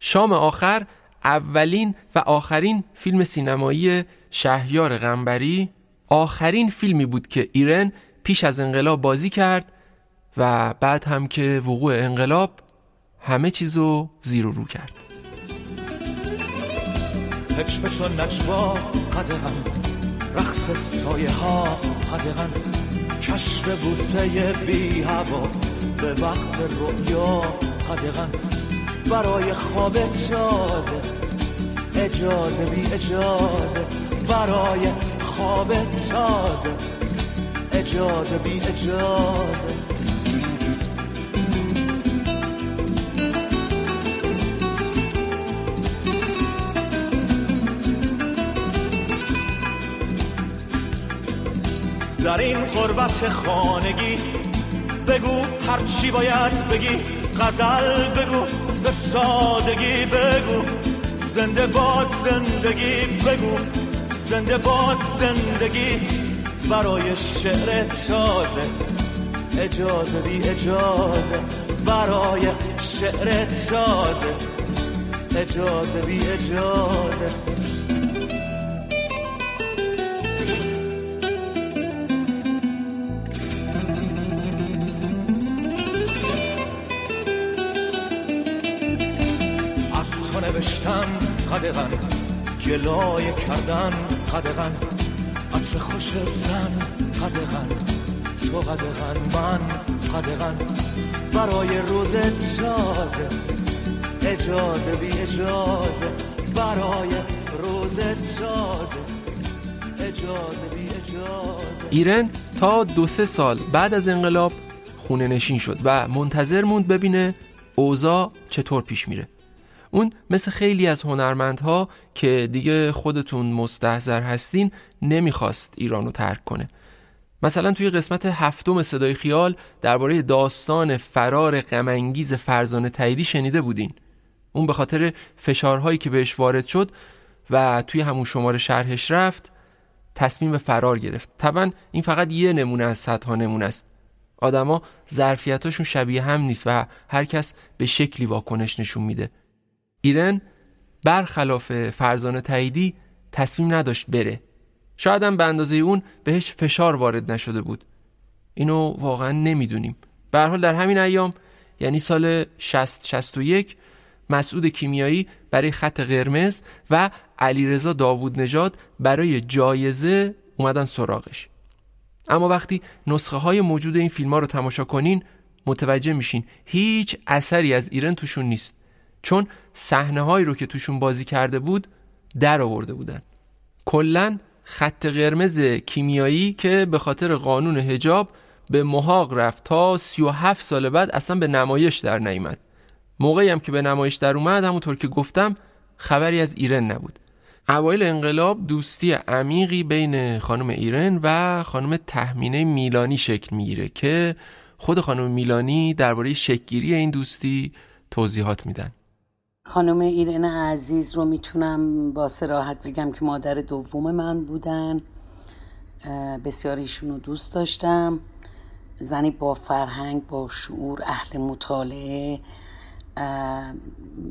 شام آخر اولین و آخرین فیلم سینمایی شهیار غنبری. آخرین فیلمی بود که ایرن پیش از انقلاب بازی کرد و بعد هم که وقوع انقلاب همه چیزو زیر و رو کرد. پچ پچ و نجوا قدغن. رقص سایه ها قدغن کشف بوسه بی هوا. به وقت رویا قدغن برای خواب تازه. اجازه بی اجازه. برای خواب تازه. اجازه بی اجازه. در این قربت خانگی. بگو هرچی باید بگی غزل بگو به سادگی بگو. زنده باد زندگی بگو زنده باد زندگی. برای شعر تازه اجازه بی اجازه. برای شعر تازه اجازه بی اجازه. قدغن گلای کردن قدغن عطر خوش زن قدغن تو قدغن من قدغن برای روز تازه اجازه بی اجازه. برای روز تازه اجازه بی اجازه. ایرن تا دو سه سال بعد از انقلاب خونه نشین شد و منتظر موند ببینه اوضاع چطور پیش میره. اون مثل خیلی از هنرمندها که دیگه خودتون مستحضر هستین نمی‌خواست ایران رو ترک کنه. مثلا توی قسمت هفتم صدای خیال درباره داستان فرار غمانگیز فرزانه تاییدی شنیده بودین. اون به خاطر فشارهایی که بهش وارد شد و توی همون شماره شرحش رفت تصمیم به فرار گرفت. طبعا این فقط یه نمونه از صدها نمونه است. آدما ظرفیتاشون شبیه هم نیست و هر کس به شکلی واکنش نشون میده. ایرن برخلاف فرزانه تاییدی تصمیم نداشت بره. شاید هم به اندازه اون بهش فشار وارد نشده بود. اینو واقعا نمی‌دونیم. به حال در همین ایام یعنی سال 60 61 مسعود کیمیایی برای خط قرمز و علیرضا داوود نژاد برای جایزه اومدن سراغش. اما وقتی نسخه های موجود این فیلم ها رو تماشا کنین متوجه میشین هیچ اثری از ایران توشون نیست. چون صحنه هایی رو که توشون بازی کرده بود در آورده بودن. کلا خط قرمز کیمیایی که به خاطر قانون هجاب به محاق رفت تا 37 سال بعد اصلا به نمایش در نیامد. موقعی هم که به نمایش در اومد همونطور که گفتم خبری از ایران نبود. اوایل انقلاب دوستی عمیقی بین خانم ایرن و خانم تحمینه میلانی شکل می‌گیره که خود خانم میلانی درباره شکلگیری این دوستی توضیحات میدن. خانم ایرن عزیز رو می‌تونم با سراحت بگم که مادر دوم من بودن. بسیار ایشون رو دوست داشتم. زنی با فرهنگ با شعور اهل مطالعه.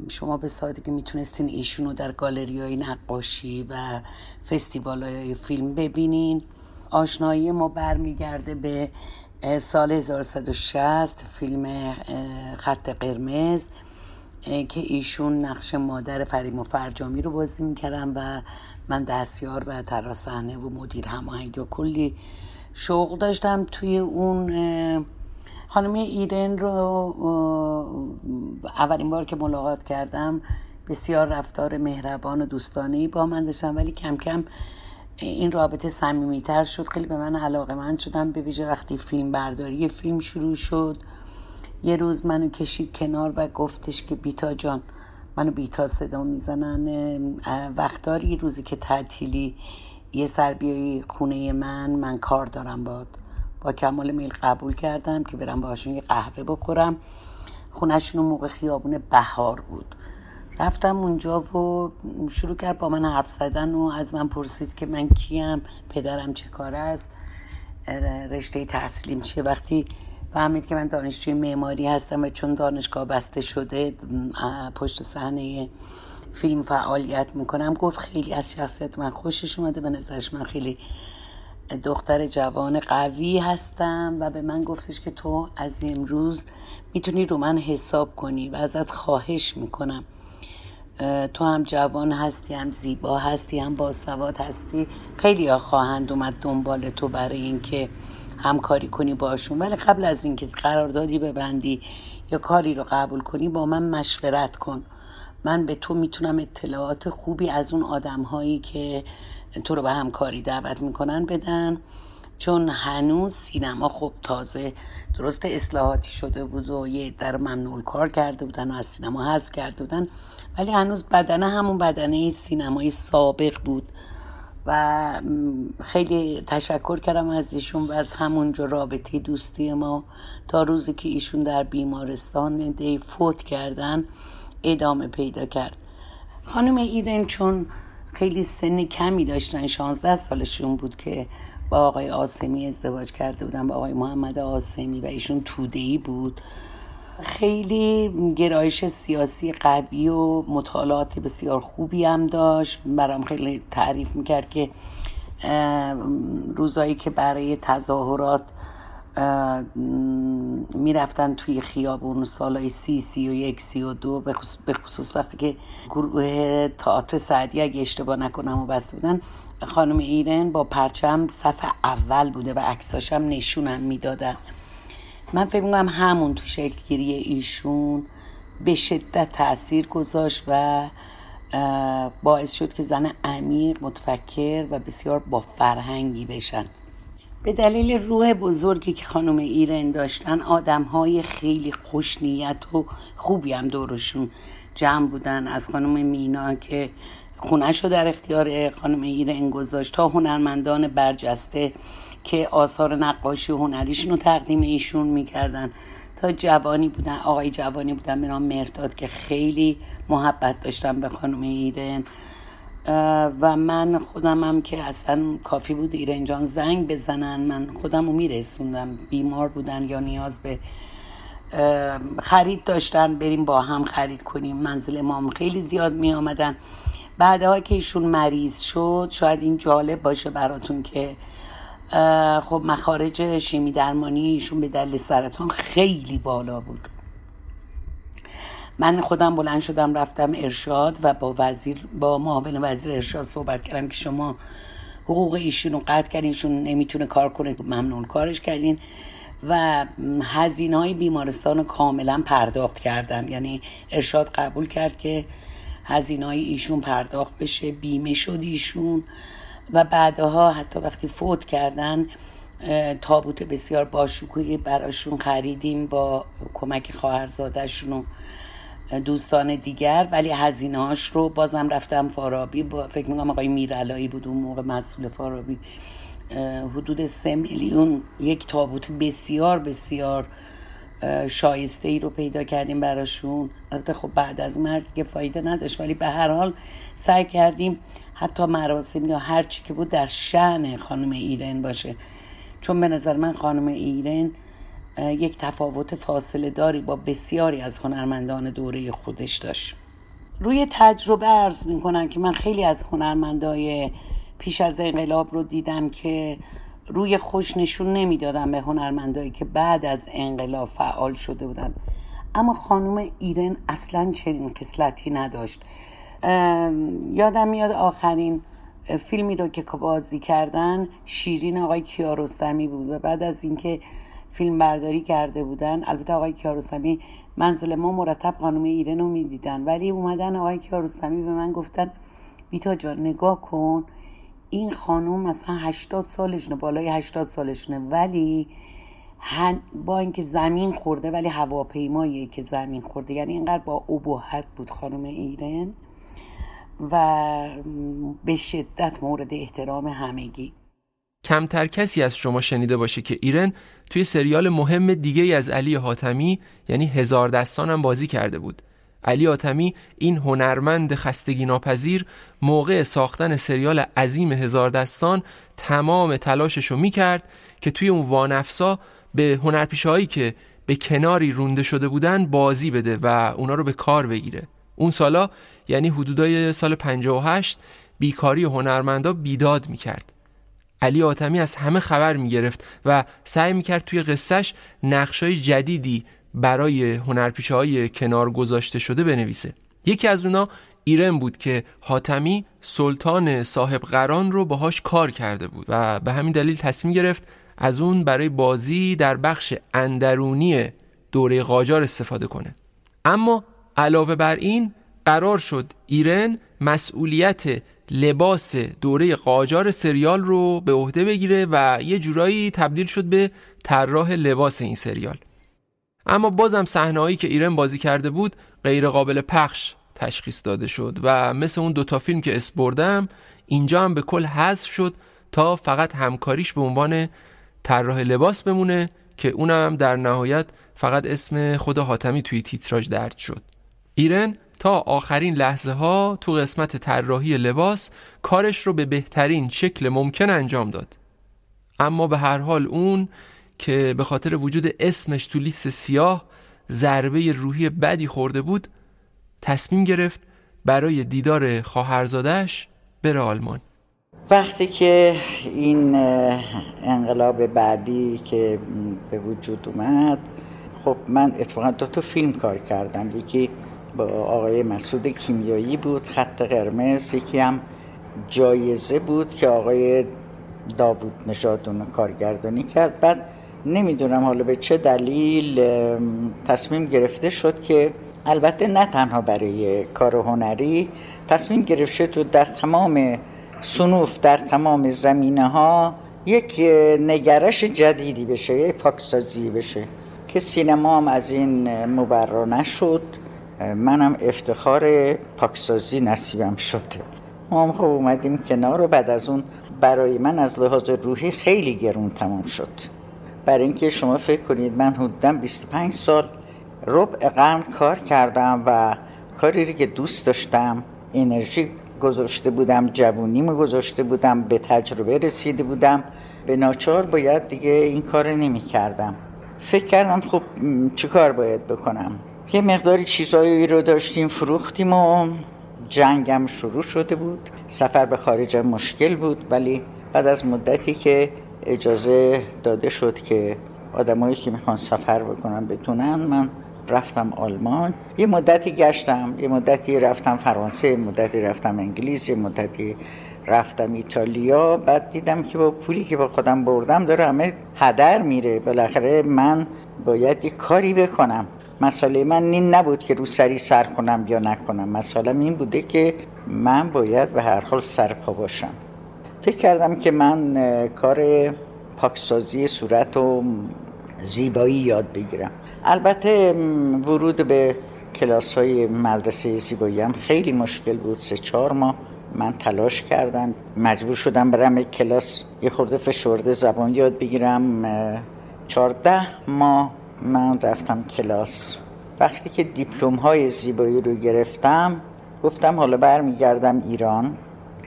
شما به سادگی می‌تونستین ایشون رو در گالری های نقاشی و فستیوال های فیلم ببینین. آشنایی ما برمیگرده به سال 1160 فیلم خط قرمز. که ایشون نقش مادر فریم و فرجامی رو بازی می‌کردم و من دستیار و طراح صحنه و مدیر هماهنگی و کلی شوق داشتم توی اون خانم ایرن رو اولین بار که ملاقات کردم بسیار رفتار مهربان و دوستانه با من داشتم ولی کم کم این رابطه صمیمیتر شد. خیلی به من علاقه من شدم. به ویژه وقتی فیلم برداری فیلم شروع شد یه روز منو کشید کنار و گفتش که بیتا جان منو بیتا صدا می‌زنن. وقتاری روزی که تعطیلی یه سر بیایی خونه من من کار دارم باد. با کمال میل قبول کردم که برم باشون یه قهوه بخورم. خونهشون موقع خیابون بهار بود. رفتم اونجا و شروع کرد با من حرف زدن و از من پرسید که من کیم پدرم چه کار است رشته تحصیلیم چیه. وقتی فهمید که من دانشجوی معماری هستم و چون دانشگاه بسته شده پشت صحنه فیلم فعالیت می‌کنم. گفت خیلی از شخصیت من خوشش اومده. به نظرش من خیلی دختر جوان قوی هستم و به من گفتش که تو از امروز می‌تونی رو من حساب کنی و ازت خواهش می‌کنم. تو هم جوان هستی هم زیبا هستی هم باسواد هستی. خیلی ها خواهند اومد دنبال تو برای اینکه همکاری کنی باشون. ولی قبل از اینکه قراردادی ببندی یا کاری رو قبول کنی با من مشورت کن. من به تو می‌تونم اطلاعات خوبی از اون آدم هایی که تو رو به همکاری دعوت می‌کنن بدن چون هنوز سینما خب تازه درست اصلاحاتی شده بود و یه در ممنوع کار کرده بودن و از سینما حذف کرده بودن ولی هنوز بدنه همون بدنه سینمایی سابق بود. و خیلی تشکر کردم از ایشون و از همونجا رابطه دوستی ما تا روزی که ایشون در بیمارستان دی فوت کردن ادامه پیدا کرد. خانم ایرن چون خیلی سن کمی داشتن 16 سالشون بود که با آقای آسمی ازدواج کرده بودن با آقای محمد آسمی و ایشون تودهی بود. خیلی گرایش سیاسی قوی و مطالعات بسیار خوبی هم داشت. برام خیلی تعریف می‌کرد که روزایی که برای تظاهرات می‌رفتن توی خیابون سالای سی سی و یک سی و دو به خصوص وقتی که گروه تئاتر سعدی اگه اشتباه نکنم و بسته بودن خانم ایرن با پرچم صف اول بوده و عکساشم نشونم می‌دادن. من فکر می‌کنم همون تو شکلگیری ایشون به شدت تاثیر گذاشت و باعث شد که زن عمیق متفکر و بسیار با فرهنگی بشن. به دلیل روح بزرگی که خانم ایرن داشتن آدم های خیلی خوشنیت و خوبی هم دورشون جمع بودن. از خانم مینا که خونش رو در اختیار خانم ایرن گذاشت تا هنرمندان برجسته که آثار نقاشی هنریشون رو تقدیم ایشون می‌کردن. تا جوانی بودن آقای جوانی بودن به نام مرداد که خیلی محبت داشتم به خانم ایرن. و من خودم هم که اصلا کافی بود ایرن جان زنگ بزنن من خودم رو میرسوندم. بیمار بودن یا نیاز به خرید داشتن بریم با هم خرید کنیم. منزل ما خیلی زیاد می آمدن بعدها که ایشون مریض شد شاید این جالب باشه براتون که خب مخارج شیمی درمانی ایشون به دلیل سرطان خیلی بالا بود. من خودم بلند شدم رفتم ارشاد و با وزیر با معاون وزیر ارشاد صحبت کردم که شما حقوق ایشون رو قطع کردین ایشون نمی‌تونه کار کنه ممنون کارش کردین. و هزینه های بیمارستان رو کاملا پرداخت کردم یعنی ارشاد قبول کرد که هزینه های ایشون پرداخت بشه بیمه شد ایشون و بعدها حتی وقتی فوت کردن تابوت بسیار باشکوهی براشون خریدیم با کمک خواهرزادهشون و دوستان دیگر. ولی هزینه هاش رو بازم رفتم فارابی. با فکر می‌کنم آقای میرالایی بود اون موقع مسئول فارابی. حدود سه میلیون یک تابوت بسیار بسیار شایسته ای رو پیدا کردیم براشون. البته خب بعد از مرگ که فایده نداشت ولی به هر حال سعی کردیم حتی مراسم یا هر چی که بود در شعن خانم ایرن باشه. چون به نظر من خانم ایرن یک تفاوت فاصله داری با بسیاری از هنرمندان دوره خودش داشت. روی تجربه عرض می که من خیلی از هنرمندای پیش از انقلاب رو دیدم که روی خوش نشون نمی‌دادن به هنرمندایی که بعد از انقلاب فعال شده بودن. اما خانم ایرن اصلا چنین خصلتی نداشت. یادم میاد آخرین فیلمی رو که بازی کردن شیرین آقای کیارستمی بود و بعد از اینکه فیلم برداری کرده بودن البته آقای کیارستمی منزل ما مرتب خانم ایرن رو می‌دیدن ولی اومدن آقای کیارستمی به من گفتن بیتا جان نگاه کن. این خانم مثلا 80 سالشونه بالای 80 سالشونه ولی با اینکه زمین خورده ولی هواپیمایی که زمین خورده. یعنی اینقدر با ابهت بود خانم ایرن و به شدت مورد احترام همگی. کمتر کسی از شما شنیده باشه که ایرن توی سریال مهم دیگه از علی حاتمی یعنی هزار دستان هم بازی کرده بود. علی آتمی این هنرمند خستگی ناپذیر موقع ساختن سریال عظیم هزار دستان تمام تلاشش رو می‌کرد که توی اون وانفسا به هنرپیشه هایی که به کناری رونده شده بودن بازی بده و اونا رو به کار بگیره. اون سالا یعنی حدودای سال 58 بیکاری هنرمندا بیداد می‌کرد. علی آتمی از همه خبر می‌گرفت و سعی می‌کرد توی قصهش نقشای جدیدی برای هنرپیشه های کنار گذاشته شده بنویسه. یکی از اونا ایرن بود که حاتمی سلطان صاحب قران رو باهاش کار کرده بود و به همین دلیل تصمیم گرفت از اون برای بازی در بخش اندرونی دوره قاجار استفاده کنه. اما علاوه بر این قرار شد ایرن مسئولیت لباس دوره قاجار سریال رو به عهده بگیره و یه جورایی تبدیل شد به طراح لباس این سریال. اما بازم صحنه‌هایی که ایرن بازی کرده بود غیر قابل پخش تشخیص داده شد و مثل اون دوتا فیلم که اسپردم اینجا هم به کل حذف شد تا فقط همکاریش به عنوان طراح لباس بمونه که اونم در نهایت فقط اسم خود حاتمی توی تیتراژ درد شد. ایرن تا آخرین لحظه ها تو قسمت طراحی لباس کارش رو به بهترین شکل ممکن انجام داد. اما به هر حال اون که به خاطر وجود اسمش تو لیست سیاه ضربه روحی بدی خورده بود تصمیم گرفت برای دیدار خواهرزادش بره آلمان. وقتی که این انقلاب بعدی که به وجود اومد خب من اتفاقا دو تا فیلم کار کردم. یکی با آقای مسعود کیمیایی بود خط قرمز یکی هم جایزه بود که آقای داوود نژاد اون کارگردانی کرد. بعد نمی‌دونم حالا به چه دلیل تصمیم گرفته شد که البته نه تنها برای کار هنری تصمیم گرفته تو در تمام سنوف در تمام زمینه ها یک نگرش جدیدی بشه یک پاکسازی بشه که سینما هم از این مبرا نشد. منم افتخار پاکسازی نصیبم شده. ما هم خب اومدیم کنار و بعد از اون برای من از لحاظ روحی خیلی گرون تمام شد. برای اینکه شما فکر کنید من حدودا 25 سال ربع قرن کار کردم و کاری که دوست داشتم انرژی گذاشته بودم جوونیم گذاشته بودم به تجربه رسیده بودم به ناچار باید دیگه این کار نمی کردم. فکر کردم خب چه کار باید بکنم؟ یه مقداری چیزهایی رو داشتیم فروختیم و جنگم شروع شده بود. سفر به خارج مشکل بود ولی بعد از مدتی که اجازه داده شد که آدمایی که می‌خوان سفر بکنن بتونن. من رفتم آلمان. یه مدتی گشتم. یه مدتی رفتم فرانسه مدتی رفتم انگلیس یه مدتی رفتم ایتالیا. بعد دیدم که با پولی که با خودم بردم داره همه هدر میره. بالاخره من باید یه کاری بکنم. مسئله من این نبود که رو سری سر کنم یا نکنم. مسئله این بوده که من باید به هر حال سرپا باشم. فکر کردم که من کار پاکسازی صورت و زیبایی یاد بگیرم. البته ورود به کلاس های مدرسه زیبایی هم خیلی مشکل بود. سه چهار ماه من تلاش کردم. مجبور شدم برم یک کلاس یه خورده فشرده زبان یاد بگیرم. چهارده ماه من رفتم کلاس. وقتی که دیپلم های زیبایی رو گرفتم گفتم حالا برمیگردم ایران.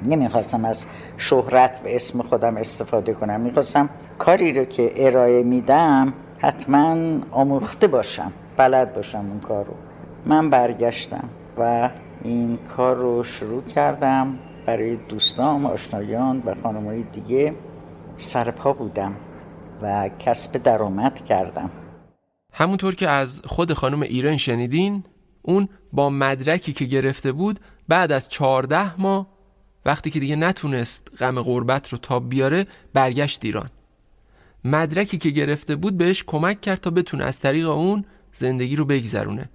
نمی‌خواستم از شهرت و اسم خودم استفاده کنم. می‌خواستم کاری رو که ارائه میدم حتما آموخته باشم بلد باشم اون کار رو. من برگشتم و این کار رو شروع کردم. برای دوستان آشنایان و خانمهای دیگه سرپا بودم و کسب درآمد کردم. همونطور که از خود خانم ایران شنیدین اون با مدرکی که گرفته بود بعد از چهارده ماه وقتی که دیگه نتونست غم غربت رو تاب بیاره برگشت ایران. مدرکی که گرفته بود بهش کمک کرد تا بتونه از طریق اون زندگی رو بگذرونه.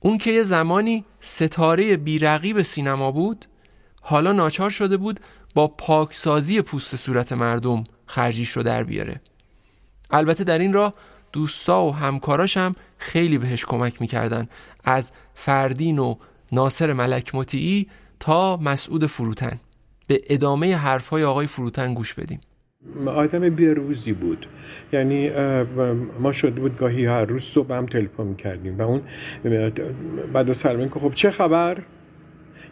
اون که یه زمانی ستاره بیرقیب سینما بود حالا ناچار شده بود با پاکسازی پوست صورت مردم خرجیش رو در بیاره. البته در این راه دوستا و همکاراش هم خیلی بهش کمک می‌کردن. از فردین و ناصر ملک تا مسعود فروتن. به ادامه حرفهای آقای فروتن گوش بدیم. آدم بیروزی بود. یعنی ما شده بود گاهی هر روز صبح هم تلفن کردیم و اون بعد از که خب چه خبر؟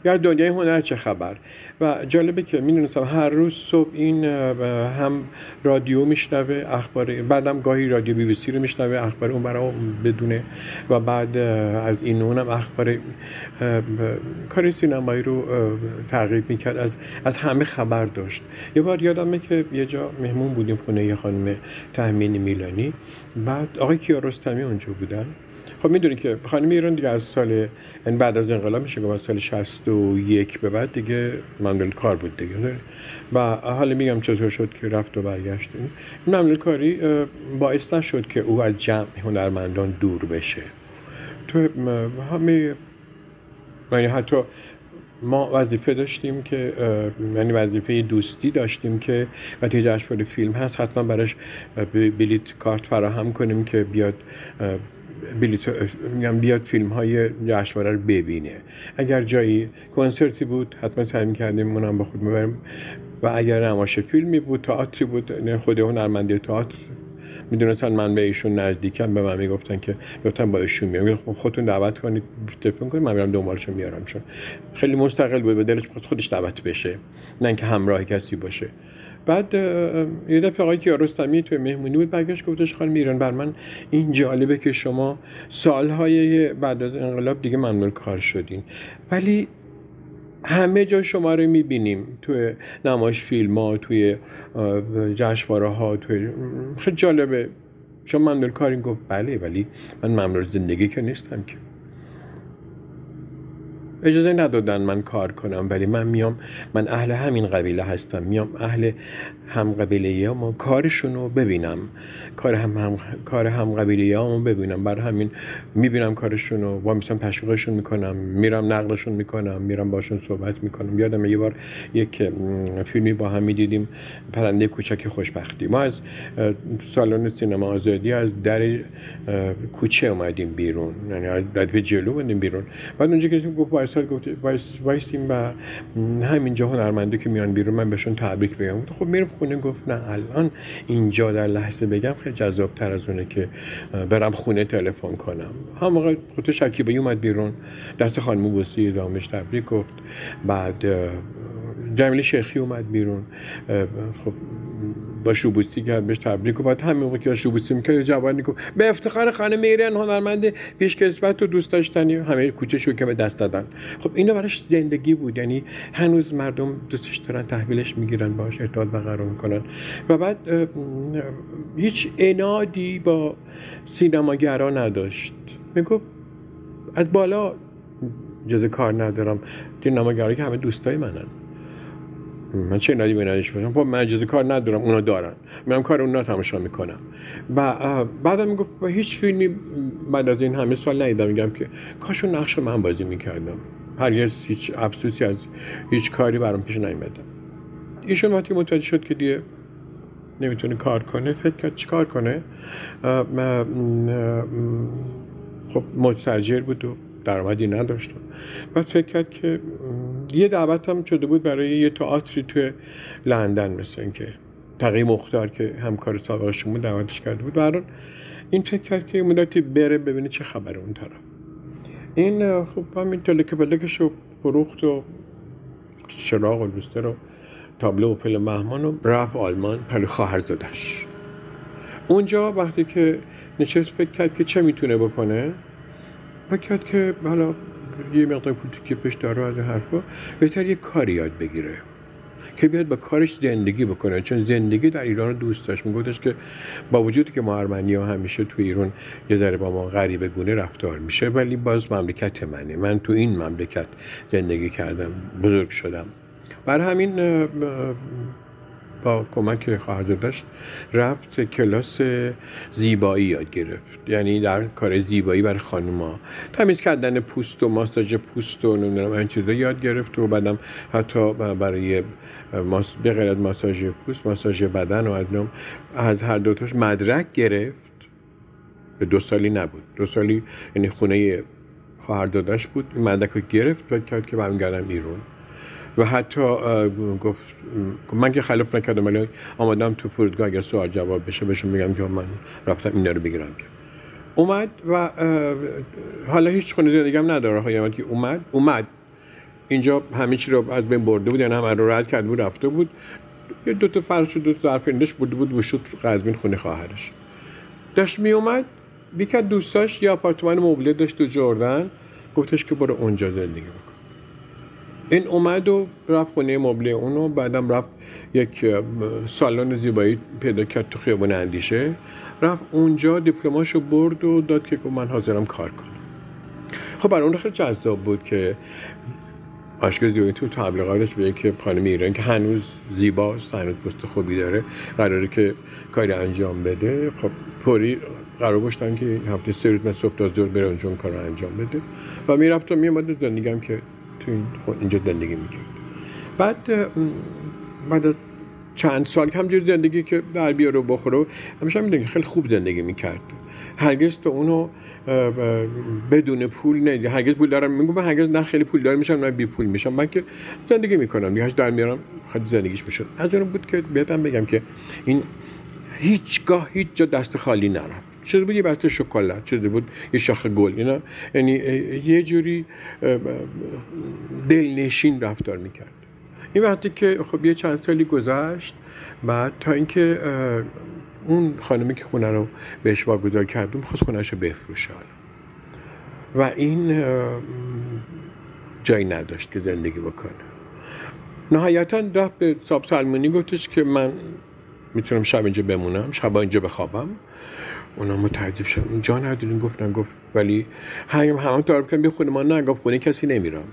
یا دنیای هنر چه خبر؟ و جالبه که می‌دونستم هر روز صبح این هم رادیو میشنوه اخبار بعدم گاهی رادیو بی بی سی رو میشنوه اخبار اون برای بدونه و بعد از این اونم اخبار کار سینمایی رو تعقیب می‌کرد از از همه خبر داشت. یه بار یادمه که یه جا مهمون بودیم خونه یه خانم تهمین میلانی. بعد آقای کیارستمی اونجا بودن. خب می‌دونی که خانم ایران دیگه از سال این یعنی بعد از انقلاب میشه از سال 61 به بعد دیگه مملول کار بود دیگه و حالا میگم چطور شد که رفت و برگشت. این مملول کاری باعث نشد که او از جمع هنرمندان دور بشه. تو همه یعنی حتی ما وظیفه داشتیم که یعنی وظیفه دوستی داشتیم که وقتی جشنواره فیلم هست حتما براش بلیت کارت فراهم کنیم که بیاد بلیت میگم بیاد فیلم های جشنواره رو ببینه. اگر جایی کنسرتی بود حتما سعی کردیم اونم با خود می‌بریم و اگر نماشه فیلمی بود تئاتری بود یعنی خود هنرمندی تئاتر. می‌دونستن من به ایشون نزدیکم به من می‌گفتن که گفتن با ایشون میام خب خودتون دعوت کنید تلفن کنید من میرم دنبالشو میارم چون خیلی مستقل بود به دلش خودش دعوت بشه. نه اینکه همراه کسی باشه. بعد یه دفعه آقای کیارستمی توی مهمونی بود برگشت گفتش خانم ایران بر من این جالبه که شما سالهای بعد از انقلاب دیگه ممنون کار شدین. ولی همه جا شما رو می‌بینیم توی نمایش فیلم ها توی جشنواره ها توی خیلی جالبه. شما ممنون کارین گفت بله ولی من ممنون زندگی که نیستم که. اجازه ندادن من کار کنم ولی من میام من اهل همین قبیله هستم میام اهل هم قبیله ما کارشون رو ببینم. کار هم, هم کار هم قبیله ها ببینم. بر همین می‌بینم کارشون رو با مثلا تشویقشون می‌کنم میرم نقلشون می‌کنم میرم باشون صحبت می‌کنم. یادم یه بار یک فیلمی با هم می‌دیدیم پرنده کوچک خوشبختی. ما از سالن سینما آزادی از در کوچه اومدیم بیرون. یعنی در جلو اومدیم بیرون. بعد اونجا که گفت وایسال گفت وایسیم و همینجا هنرمنده که میان بیرون من بهشون تبریک بگم خب میرم خونه. گفت نه الان اینجا در لحظه بگم خیلی جذاب تر از اونه که برم خونه تلفن کنم. هم موقع خود شکیبایی اومد بیرون. دست خانم بوسی دامش تبریک گفت. بعد جمیل شیخی اومد بیرون. خب با شوبوسی کرد بهش تبریک و بعد همین موقع که شوبوسی می‌کرد جوانی گفت به افتخار خانم ایران هنرمند پیشکسوت و دوست داشتنی. همه کوچه شو که به دست دادن. خب اینا براش زندگی بود. یعنی هنوز مردم دوستش دارن تحویلش می‌گیرن باش ارتباط برقرار می‌کنن. و بعد هیچ انادی با سینماگرا نداشت. می‌گفت از بالا جز کار ندارم. سینماگرا که همه دوستای منن. من چه نادی به نادیش باشم خب من اجازه کار ندارم اونا دارن. من کار اونا تماشا می‌کنم. و بعدم می‌گفت با هیچ فیلمی بعد از این همه سال ندیدم. میگم که کاشون نقش من بازی می‌کردم. هرگز هیچ افسوسی از هیچ کاری برام پیش نیومده. ایشون وقتی متوجه شد که دیگه نمی‌تونه کار کنه فکر کرد چی کار کنه؟ خب مستجر بود و درآمدی نداشت. بعد فکر کرد که یه دعوت هم شده بود برای یه تئاتری توی لندن مثل اینکه تقیی مختار که همکار سابقشون بود دعوتش کرده بود. برای این فکر کرد که مدتی بره ببینه چه خبره اون طرف. این خب همین تلک پلکش رو فروخت و چراغ و لوستر رو تابلو و پل مهمان و رفت آلمان پلو خواهر زدش اونجا وقتی که نشست فکر کرد که چه می‌تونه بکنه فکر کرد که حالا یه مقدار پول که پش داره از حرفا. بهتر یه کاری یاد بگیره که بیاد با کارش زندگی بکنه. چون زندگی در ایران دوست داشت. میگفتش که با وجود که ما ارمنی ها همیشه تو ایران یه ذره با ما غریبه گونه رفتار میشه ولی باز مملکت منه. من تو این مملکت زندگی کردم بزرگ شدم. بر همین با کمک خواهرزادش رفت کلاس زیبایی یاد گرفت. یعنی در کار زیبایی بر خانوما. تمیز کردن پوست و ماساژ پوست و نمی‌دونم این چیزا یاد گرفت و بعدم حتی برای ماس... به غیر ماساژ پوست ماساژ بدن و از از هر دوتاش مدرک گرفت. به دو سالی نبود. دو سالی یعنی خونه خواهر داداش بود. این مدرک رو گرفت و کرد که برمیگردم ایران و حتی گفت من که خلاف نکردم ولی آمدم تو فرودگاه اگر سوال جواب بشه بهشون میگم که من رفتم اینا رو بگیرم اومد و حالا هیچ خونه زندگی هم نداره یعنی که اومد اومد. اینجا همه چی رو از بین برده بود یعنی همه رو رد کرد بود رفته بود. یه دو تا فرش دو تا ظرف برده بود و شد قزمین خونه خواهرش. داشت می اومد بیکت دوستاش یه آپارتمان مبله داشت تو جردن. گفتش که برو اونجا زندگی بکن. این اومد و رفت خونه مبله اونو بعدم رفت یک سالن زیبایی پیدا کرد تو خیابان اندیشه. رفت اونجا دیپلماشو برد و داد که من حاضرم کار کنم. خب برای اون خیلی جذاب بود که آشکار زیبایی تو تبلیغاتش به که خانم ایران که هنوز زیباست هنوز پست خوبی داره قراره که کاری انجام بده. خب پوری قرار گشتن که هفته سه روز من صبح تا زور بره اونجا کار انجام بده. و می‌رفت و میامد زندگیم که تو اینجا زندگی می‌کرد بعد بعد چند سال همجور زندگی که در بیاره و بخوره همیشه می‌دونی خیلی خوب زندگی می‌کرد. هرگز تو اونو بدون پول نه هرگز پول دارم میگم من هرگز نه خیلی پول دارم میشم نه بی پول میشم. من که زندگی می‌کنم. یهاش در میارم خیلی زندگیش می‌شد. از اون بود که بهتم بگم که این هیچگاه هیچ جا دست خالی نرفت. شده بود یه بسته شکلات؟ شده بود یه شاخ گل اینا؟ یعنی یه جوری دلنشین رفتار می‌کرد. این وقتی که خب یه چند سالی گذشت بعد تا اینکه اون خانمی که خونه رو بهش واگذار کردم خواست خونهش رو بفروشه و این جایی نداشت که زندگی بکنه. نهایتا رفت به صاحب سلمونی گفتش که من می‌تونم شب اینجا بمونم شب اینجا بخوابم. اونا متعجب شدن جا گفتن گفت ولی هم همه تعریف کردن خونه ما نه گفت خونه کسی نمیرم.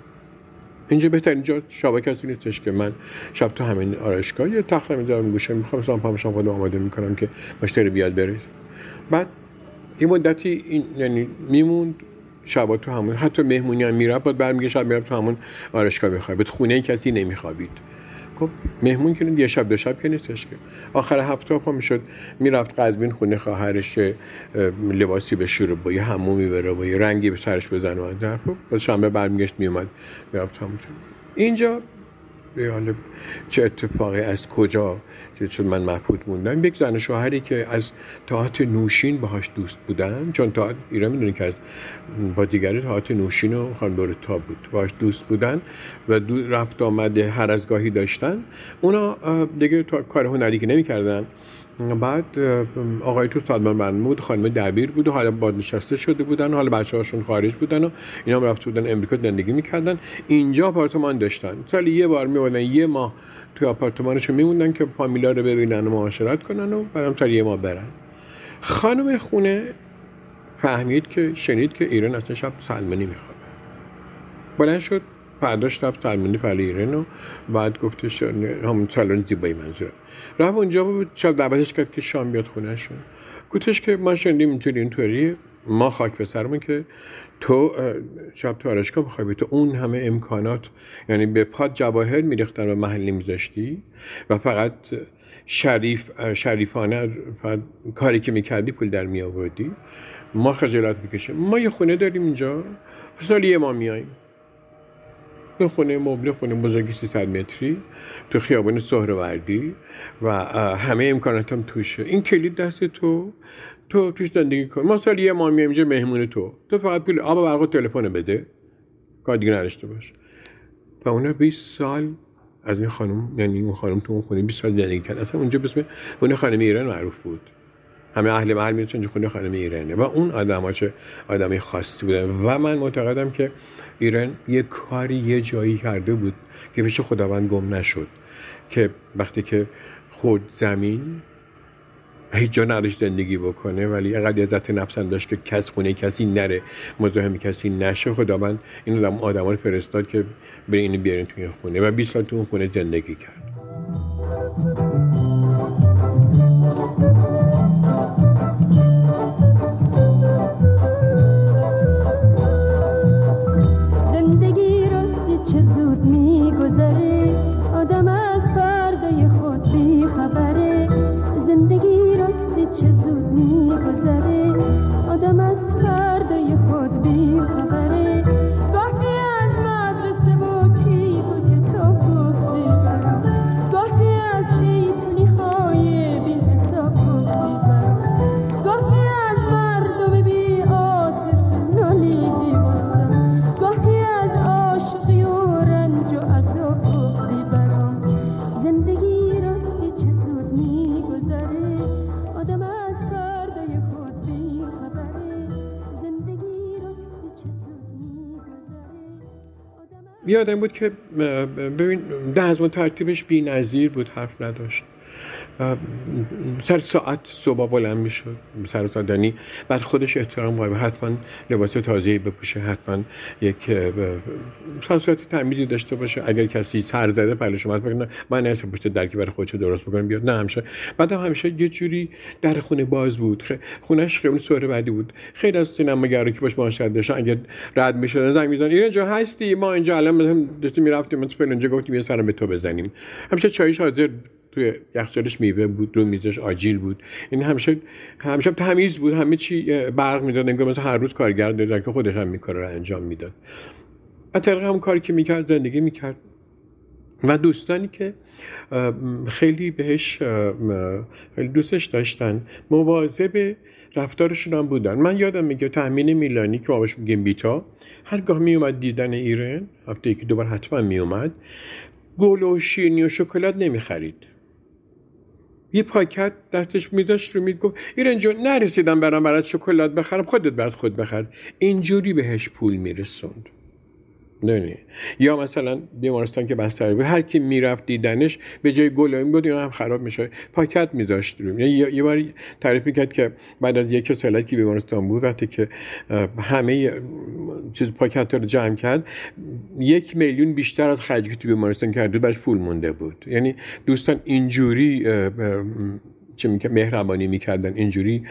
اینجا بهترین جا شب کسی نیستش که من شب تو همین آرایشگاه یه تخت می‌ذارم گوشه می‌خوام سلام پامشم خودم آماده می‌کنم که مشتری بیاد بره. بعد یه مدتی این یعنی میموند شبا تو همون حتی مهمونی هم می‌رفت بعد برمیگه شب می‌رفت تو همون آرایشگاه بخوابید خونه کسی نمیخوابید. خب مهمون که یه شب دو شب که نیستش که. آخر هفته پا می‌شد می‌رفت قزبین خونه خواهرش لباسی به شروع با یه همومی بره با یه رنگی به سرش بزنه و در خب شنبه برمیگشت میومد می‌رفت همونجا اینجا حالا چه اتفاقی از کجا چون من محفوظ موندم. یک زن شوهری که از تاعت نوشین باهاش دوست بودن چون تاعت ایران می‌دونی که از با دیگری تاعت نوشین و خانبور تا بود. باهاش دوست بودن و دو رفت آمده هر از گاهی داشتن. اونا دیگه کار هنری که نمی‌کردن. بعد آقای تو برنامه بود خانم دبیر بود و حالا بازنشسته شده بودن حالا بچه هاشون خارج بودن و اینا هم رفته بودن امریکا زندگی می‌کردن. اینجا آپارتمان داشتن. سال یه بار میبودن یه ماه توی آپارتمانشون میموندن که فامیلا رو ببینن و معاشرت کنن و تا یه ماه برن. خانم خونه فهمید که شنید که ایران اصلا شب سلمانی میخوابه. بلند شد پرداش رفت سلمانی پر ایران و بعد گفتش همون سالن زیبایی منظورم. رفت اونجا بود شب دعوتش کرد که شام بیاد خونهشون. گفتش که ما شنیدیم اینطوری اینطوری ما خاک به سرمون که تو شب تو بخوای تو اون همه امکانات یعنی به پاد جواهر میریختن و محلی میذاشتی و فقط شریف شریفانه کاری که می‌کردی پول در می آوردی ما خجالت می‌کشیم. ما یه خونه داریم اینجا. سال یه ما میاییم به خونه مبله خونه بزرگی 300 متری. تو خیابان سهروردی و همه امکانات هم توشه. این کلید دست تو. تو توش زندگی کن. ما سال یه ماه اینجا مهمون تو. تو فقط پول آب و برق تلفن بده. کار دیگه نداشته باش. و اونا 20 سال از این خانم یعنی اون خانم تو اون خونه 20 سال زندگی کرد. اصلا اونجا بسم خونه خانم ایران معروف بود. همه اهل محل می‌رسن اینجا خونه خانم ایرانه. و اون آدم چه آدمی خاصی بودن. و من معتقدم که ایران یه کاری یه جایی کرده بود که پیش خداوند گم نشد. که وقتی که خود زمین هیچ جا نداشت زندگی بکنه ولی اقدر عزت نفسن داشت که کس خونه کسی نره مزاحم کسی نشه. خداوند این آدم رو فرستاد که برین اینو بیارین توی خونه و 20 سال تو اون خونه زندگی کرد. یادم بود که ببین نظم ترتیبش بی نظیر بود حرف نداشت. سر ساعت صبح بلند می‌شد سر ساعت یعنی بعد خودش احترام قائل حتما لباس تازه بپوشه حتما یک سر تمیزی داشته باشه. اگر کسی سر زده پلش اومد بکنه من نه پشت درکی برای خودش درست بکنم بیاد. نه همیشه. بعد هم همیشه یه جوری در خونه باز بود. خونش خیلی سوره بعدی بود. خیلی از سینماگرا که باش معاشرت داشتن اگر رد می‌شدن زنگ می‌زنن اینجا هستی؟ ما اینجا الان داشتیم می‌رفتیم مثلا اینجا گفتیم یه سرم به تو بزنیم. همیشه چایش حاضر توی یخچالش میوه بود رو میزش آجیل بود. این همیشه همیشه تمیز بود همه چی برق می‌داد انگار مثلا هر روز کارگر داره که خودش هم میکاره رو انجام می‌داد. از طریق هم کاری که می‌کرد زندگی می‌کرد. و دوستانی که خیلی بهش خیلی دوستش داشتن مواظب رفتارشون هم بودن. من یادم میگه تأمین میلانی که ما بهش میگیم بیتا هرگاه میومد دیدن ایران هفته یکی دوبار حتما میومد گل و شیرینی و شکلات نمی‌خرید. یه پاکت دستش میداشت رو می‌گفت ایران جون نرسیدم برام برات شکلات بخرم خودت برات خود بخر. اینجوری بهش پول میرسوند. نه یا مثلا بیمارستان که بستر بود هر کی می‌رفت دیدنش به جای گل بود اینا هم خراب میشه پاکت میذاشت رو یعنی یه بار تعریف می‌کرد که بعد از یک سالت که بیمارستان بود وقتی که همه چیز پاکت رو جمع کرد یک میلیون بیشتر از خرجی که تو بیمارستان کرده برش پول مونده بود. یعنی دوستان اینجوری چه مهربانی می‌کردن اینجوری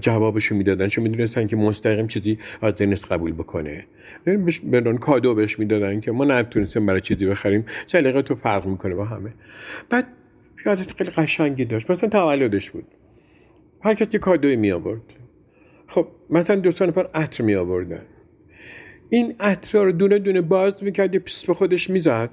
جوابشو می‌دادن. چون می‌دونستن که مستقیم چیزی از نیست قبول بکنه. بهش بدون کادو بهش می‌دادن که ما نتونستیم برای چیزی بخریم. سلیقه تو فرق می‌کنه با همه. بعد یادت خیلی قشنگی داشت. مثلا تولدش بود. هر کسی کادوی می آورد خب مثلا دوستان پر عطر می آوردن این عطر رو دونه دونه باز می‌کرد یه به خودش می‌زد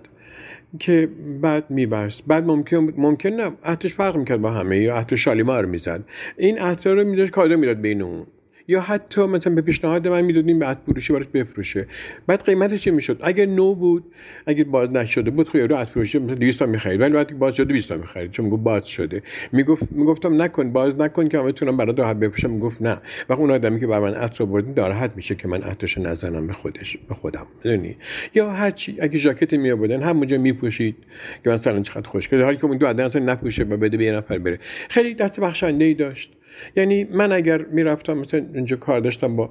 که بعد میبست. بعد ممکن ممکن نه عطرش فرق می‌کرد با همه. یا عطر شالیمار می‌زد. این عطر رو میداشت کادو می‌داد بین اون. یا حتی مثلا به پیشنهاد من می‌دادیم بعد فروشی براش بفروشه. بعد قیمتش چه می‌شد؟ اگه نو بود اگه باز نشده بود خیلی رو فروشی مثلا 200 تا می‌خرید. ولی وقتی باز شده 20 تا می‌خرید چون می‌گفت باز شده. می‌گفت می‌گفتم نکن باز نکن که من بتونم برات راحت بفروشم می‌گفت نه. و اون آدمی که بر من عطر آورد ناراحت میشه که من عطرشو نزنم به خودش به خودم. می‌دونی؟ یا هر چی اگه ژاکت می آوردن همونجا میپوشید که مثلا چقدر خوشگله حالی که اون دو عدد نپوشه و بده به یه نفر بره. خیلی دست بخشنده ای داشت. یعنی من اگر می‌رفتم مثلا اینجا کار داشتم با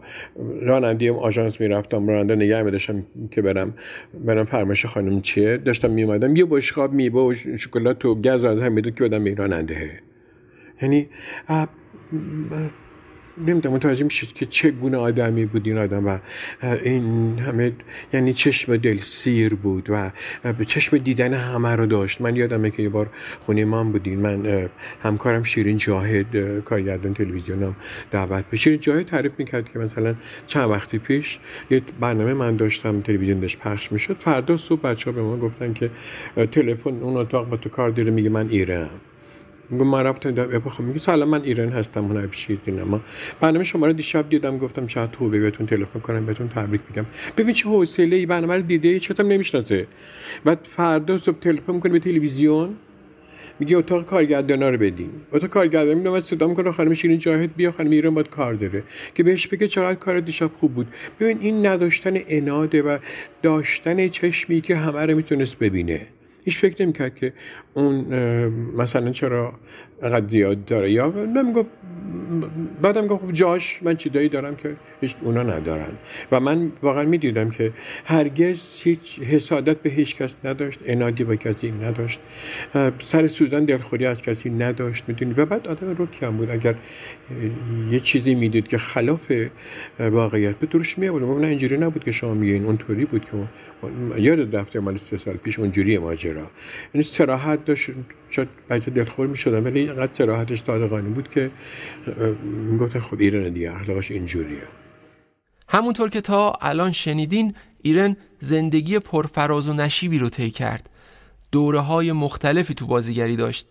راننده آژانس می‌رفتم راننده نگه میداشتم که برم. برم فرمایش خانم چیه؟ داشتم میومدم یه بشقاب میوه و شکلات و گز از هم می‌داد که بدم به راننده. یعنی نمی‌دونم متوجه میشید که چه گونه آدمی بود این آدم و این همه یعنی چشم دل سیر بود و به چشم دیدن همه رو داشت. من یادمه که یه بار خونه من بودین. من همکارم شیرین جاهد کارگردان تلویزیونم دعوت به شیرین جاهد تعریف می‌کرد که مثلا چند وقتی پیش یه برنامه من داشتم تلویزیون داشت پخش می‌شد. فردا صبح بچه ها به ما گفتن که تلفن اون اتاق با تو کار داره میگه من ایرانم. میگم من رفتم بخوام میگه سلام من ایران هستم هنر بشید اما برنامه شما رو دیشب دیدم گفتم شاید خوبه بهتون تلفن کنم بهتون تبریک بگم ببین چه حوصله ای برنامه رو دیده چطور نمی‌شناسه؟ بعد فردا صبح تلفن می‌کنه به تلویزیون میگه اتاق کارگردانا رو بدین. اتاق کارگردان میاد صدا می‌کنه خانم شیرین جاهد بیا خانم ایران باید کار داره. که بهش بگه چقدر کار دیشب خوب بود. ببین این نداشتن اناده و داشتن چشمی که همه رو می‌تونست ببینه. هیچ فکر نمی‌کرد که اون مثلا چرا قد زیاد داره؟ یا نمی‌گفت بعدم گفت خب جاش من چیزایی دارم که هیچ اونا ندارن. و من واقعا می‌دیدم که هرگز هیچ حسادت به هیچ کس نداشت انادی با کسی نداشت. سر سوزن دلخوری از کسی نداشت می‌دونی؟ و بعد آدم رو کم بود. اگر یه چیزی می‌دید که خلاف واقعیت به دروش می نه اینجوری نبود که شما میگین اونطوری بود که یاد دفتر مال سه سال پیش اونجوری ماجرا. یعنی سراحت داشت شاید بچه دلخور می شدن ولی اینقدر سراحتش صادقانه بود که می‌گفتن خب ایران دیگه اخلاقش اینجوریه. همونطور که تا الان شنیدین ایران زندگی پرفراز و نشیبی رو طی کرد. دوره های مختلفی تو بازیگری داشت.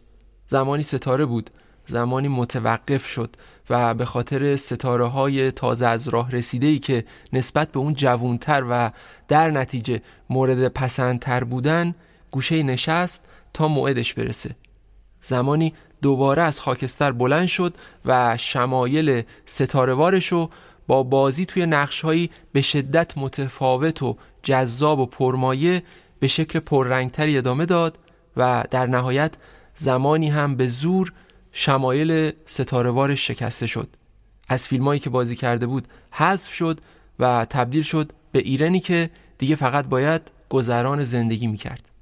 زمانی ستاره بود زمانی متوقف شد و به خاطر ستاره های تازه از راه رسیده ای که نسبت به اون جوونتر و در نتیجه مورد پسندتر بودن گوشه نشست تا موعدش برسه. زمانی دوباره از خاکستر بلند شد و شمایل ستارهوارش رو با بازی توی نقشهایی به شدت متفاوت و جذاب و پرمایه به شکل پررنگتری ادامه داد و در نهایت زمانی هم به زور شمایل ستارهوارش شکسته شد. از فیلمایی که بازی کرده بود حذف شد و تبدیل شد به ایرنی که دیگه فقط باید گذران زندگی می‌کرد.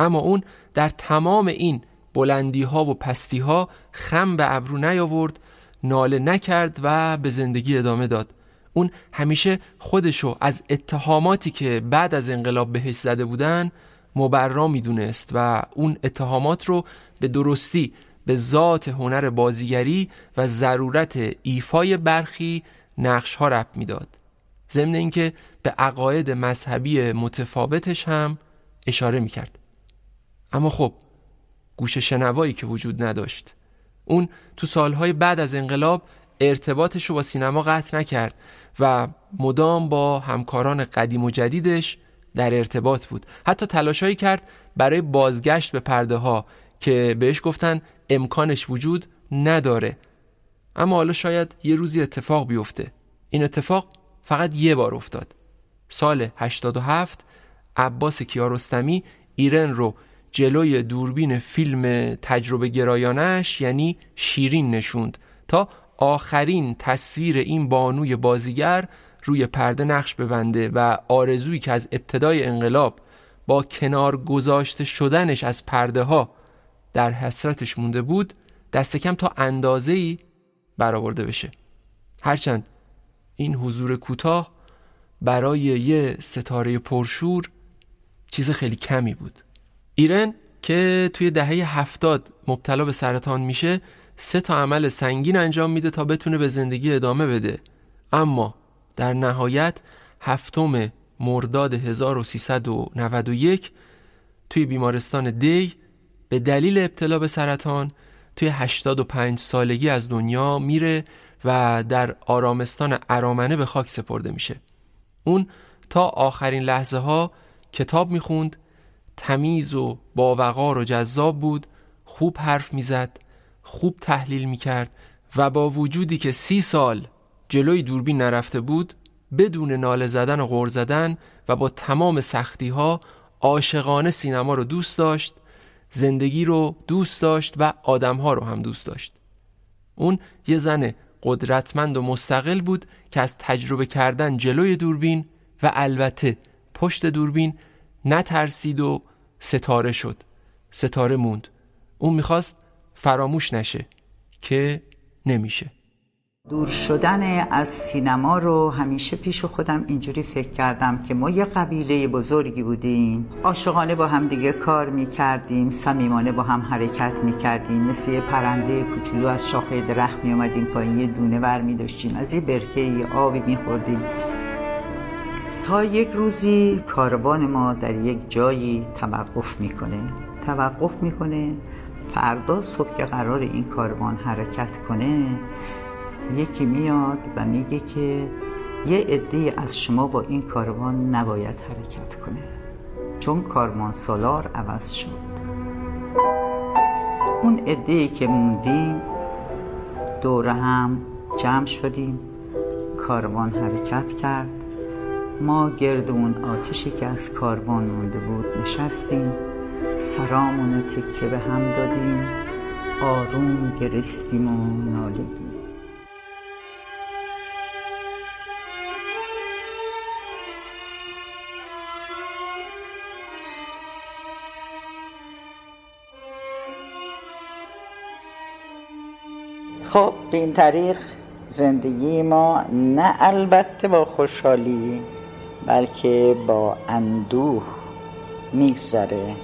اما اون در تمام این بلندی ها و پستی ها خم به ابرو نیاورد ناله نکرد و به زندگی ادامه داد. اون همیشه خودشو از اتهاماتی که بعد از انقلاب بهش زده بودن مبرا می‌دونست و اون اتهامات رو به درستی به ذات هنر بازیگری و ضرورت ایفای برخی نقش ها رب می‌داد. ضمن اینکه به عقاید مذهبی متفاوتش هم اشاره می‌کرد. اما خب گوش شنوایی که وجود نداشت. اون تو سالهای بعد از انقلاب ارتباطش رو با سینما قطع نکرد و مدام با همکاران قدیم و جدیدش در ارتباط بود. حتی تلاشایی کرد برای بازگشت به پرده ها که بهش گفتن امکانش وجود نداره. اما حالا شاید یه روزی اتفاق بیفته. این اتفاق فقط یه بار افتاد. سال 87 عباس کیارستمی ایرن رو جلوی دوربین فیلم تجربه گرایانش یعنی شیرین نشوند. تا آخرین تصویر این بانوی بازیگر روی پرده نقش ببنده و آرزویی که از ابتدای انقلاب با کنار گذاشته شدنش از پرده ها در حسرتش مونده بود دست کم تا اندازه ای برآورده بشه. هرچند این حضور کوتاه برای یه ستاره پرشور چیز خیلی کمی بود. ایرن که توی دهه هفتاد مبتلا به سرطان میشه سه تا عمل سنگین انجام میده تا بتونه به زندگی ادامه بده. اما در نهایت هفتم مرداد 1391 توی بیمارستان دی به دلیل ابتلا به سرطان توی 85 سالگی از دنیا میره و در آرامستان ارامنه به خاک سپرده میشه. اون تا آخرین لحظه ها کتاب می‌خوند تمیز و باوقار و جذاب بود خوب حرف می‌زد خوب تحلیل می‌کرد و با وجودی که سی سال جلوی دوربین نرفته بود بدون ناله زدن و غور زدن و با تمام سختی ها عاشقانه سینما رو دوست داشت زندگی رو دوست داشت و آدم ها رو هم دوست داشت. اون یه زن قدرتمند و مستقل بود که از تجربه کردن جلوی دوربین و البته پشت دوربین نترسید و ستاره شد ستاره موند. اون می‌خواست فراموش نشه که نمیشه. دور شدن از سینما رو همیشه پیش خودم اینجوری فکر کردم که ما یه قبیله بزرگی بودیم. عاشقانه با هم دیگه کار می‌کردیم صمیمانه با هم حرکت می‌کردیم. مثل یه پرنده کوچولو از شاخه درخت میامدیم پایین یه دونه ور میداشتیم. از یه برکه آبی میخوردیم. تا یک روزی کاروان ما در یک جایی توقف می‌کنه. توقف می‌کنه. فردا صبح که قرار این کاروان حرکت کنه یکی میاد و میگه که یه عده از شما با این کاروان نباید حرکت کنه. چون کاروان سالار عوض شد. اون عده که موندیم دور هم جمع شدیم. کاروان حرکت کرد. ما گرد اون آتشی که از کاروان مونده بود نشستیم سرامون تکه به هم دادیم آروم گرستیم و نالگیم خب به این طریق زندگی ما نه البته با خوشحالی بلکه با اندوه میگذره.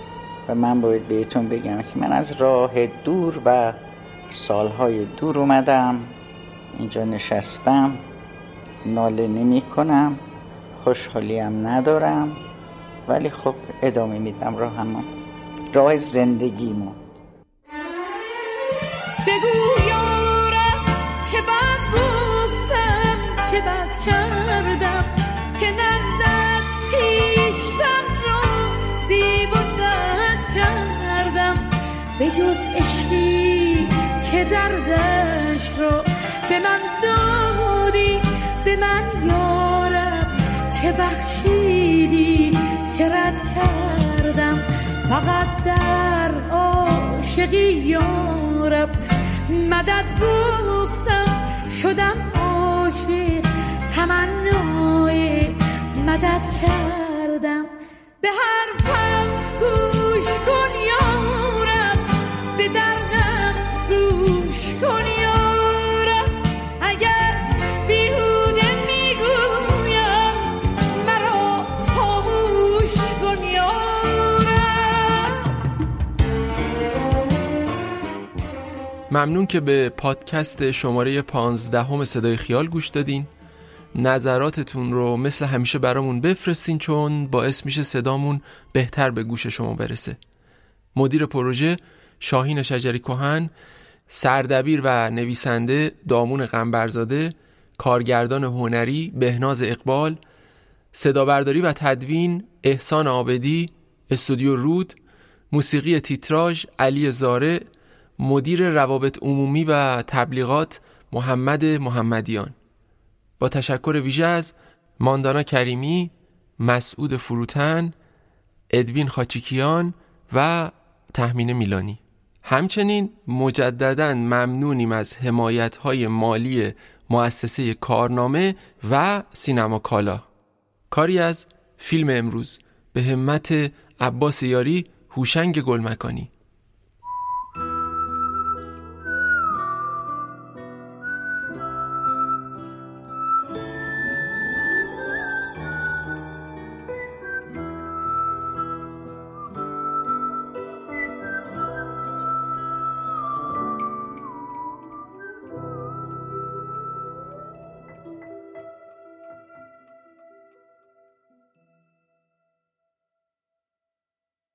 و من باید بهتون بگم که من از راه دور و سالهای دور اومدم. اینجا نشستم. ناله نمی کنم خوشحالی هم ندارم. ولی خب ادامه میدم راه هم. راه زندگیمو. بگو یارم چه بد گفتم چه بد کردم. که نزدت پیشتم را دیوگت کردم. به جز عشقی که دردش را به من دادی به من یارم چه بخشیدی کردم. فقط در عاشقی یارب مدد گفتم شدم عاشق تمنای مدد کردم. به حرفم گوش کن یارب به دردم گوش کن یارب اگر بیهوده می‌گویم مرا خاموش کن یارب ممنون که به پادکست شماره پانزدهم صدای خیال گوش دادین. نظراتتون رو مثل همیشه برامون بفرستین چون باعث میشه صدامون بهتر به گوش شما برسه. مدیر پروژه شاهین شجری کوهن سردبیر و نویسنده دامون غنبرزاده کارگردان هنری بهناز اقبال صدابرداری و تدوین احسان آبدی استودیو رود موسیقی تیتراژ علی زاره مدیر روابط عمومی و تبلیغات محمد محمدیان. با تشکر ویژه از ماندانا کریمی، مسعود فروتن، ادوین خاچیکیان و تحمین میلانی. همچنین مجددا ممنونیم از حمایت های مالی مؤسسه کارنامه و سینما کالا. کاری از فیلم امروز به همت عباس یاری هوشنگ گلمکانی.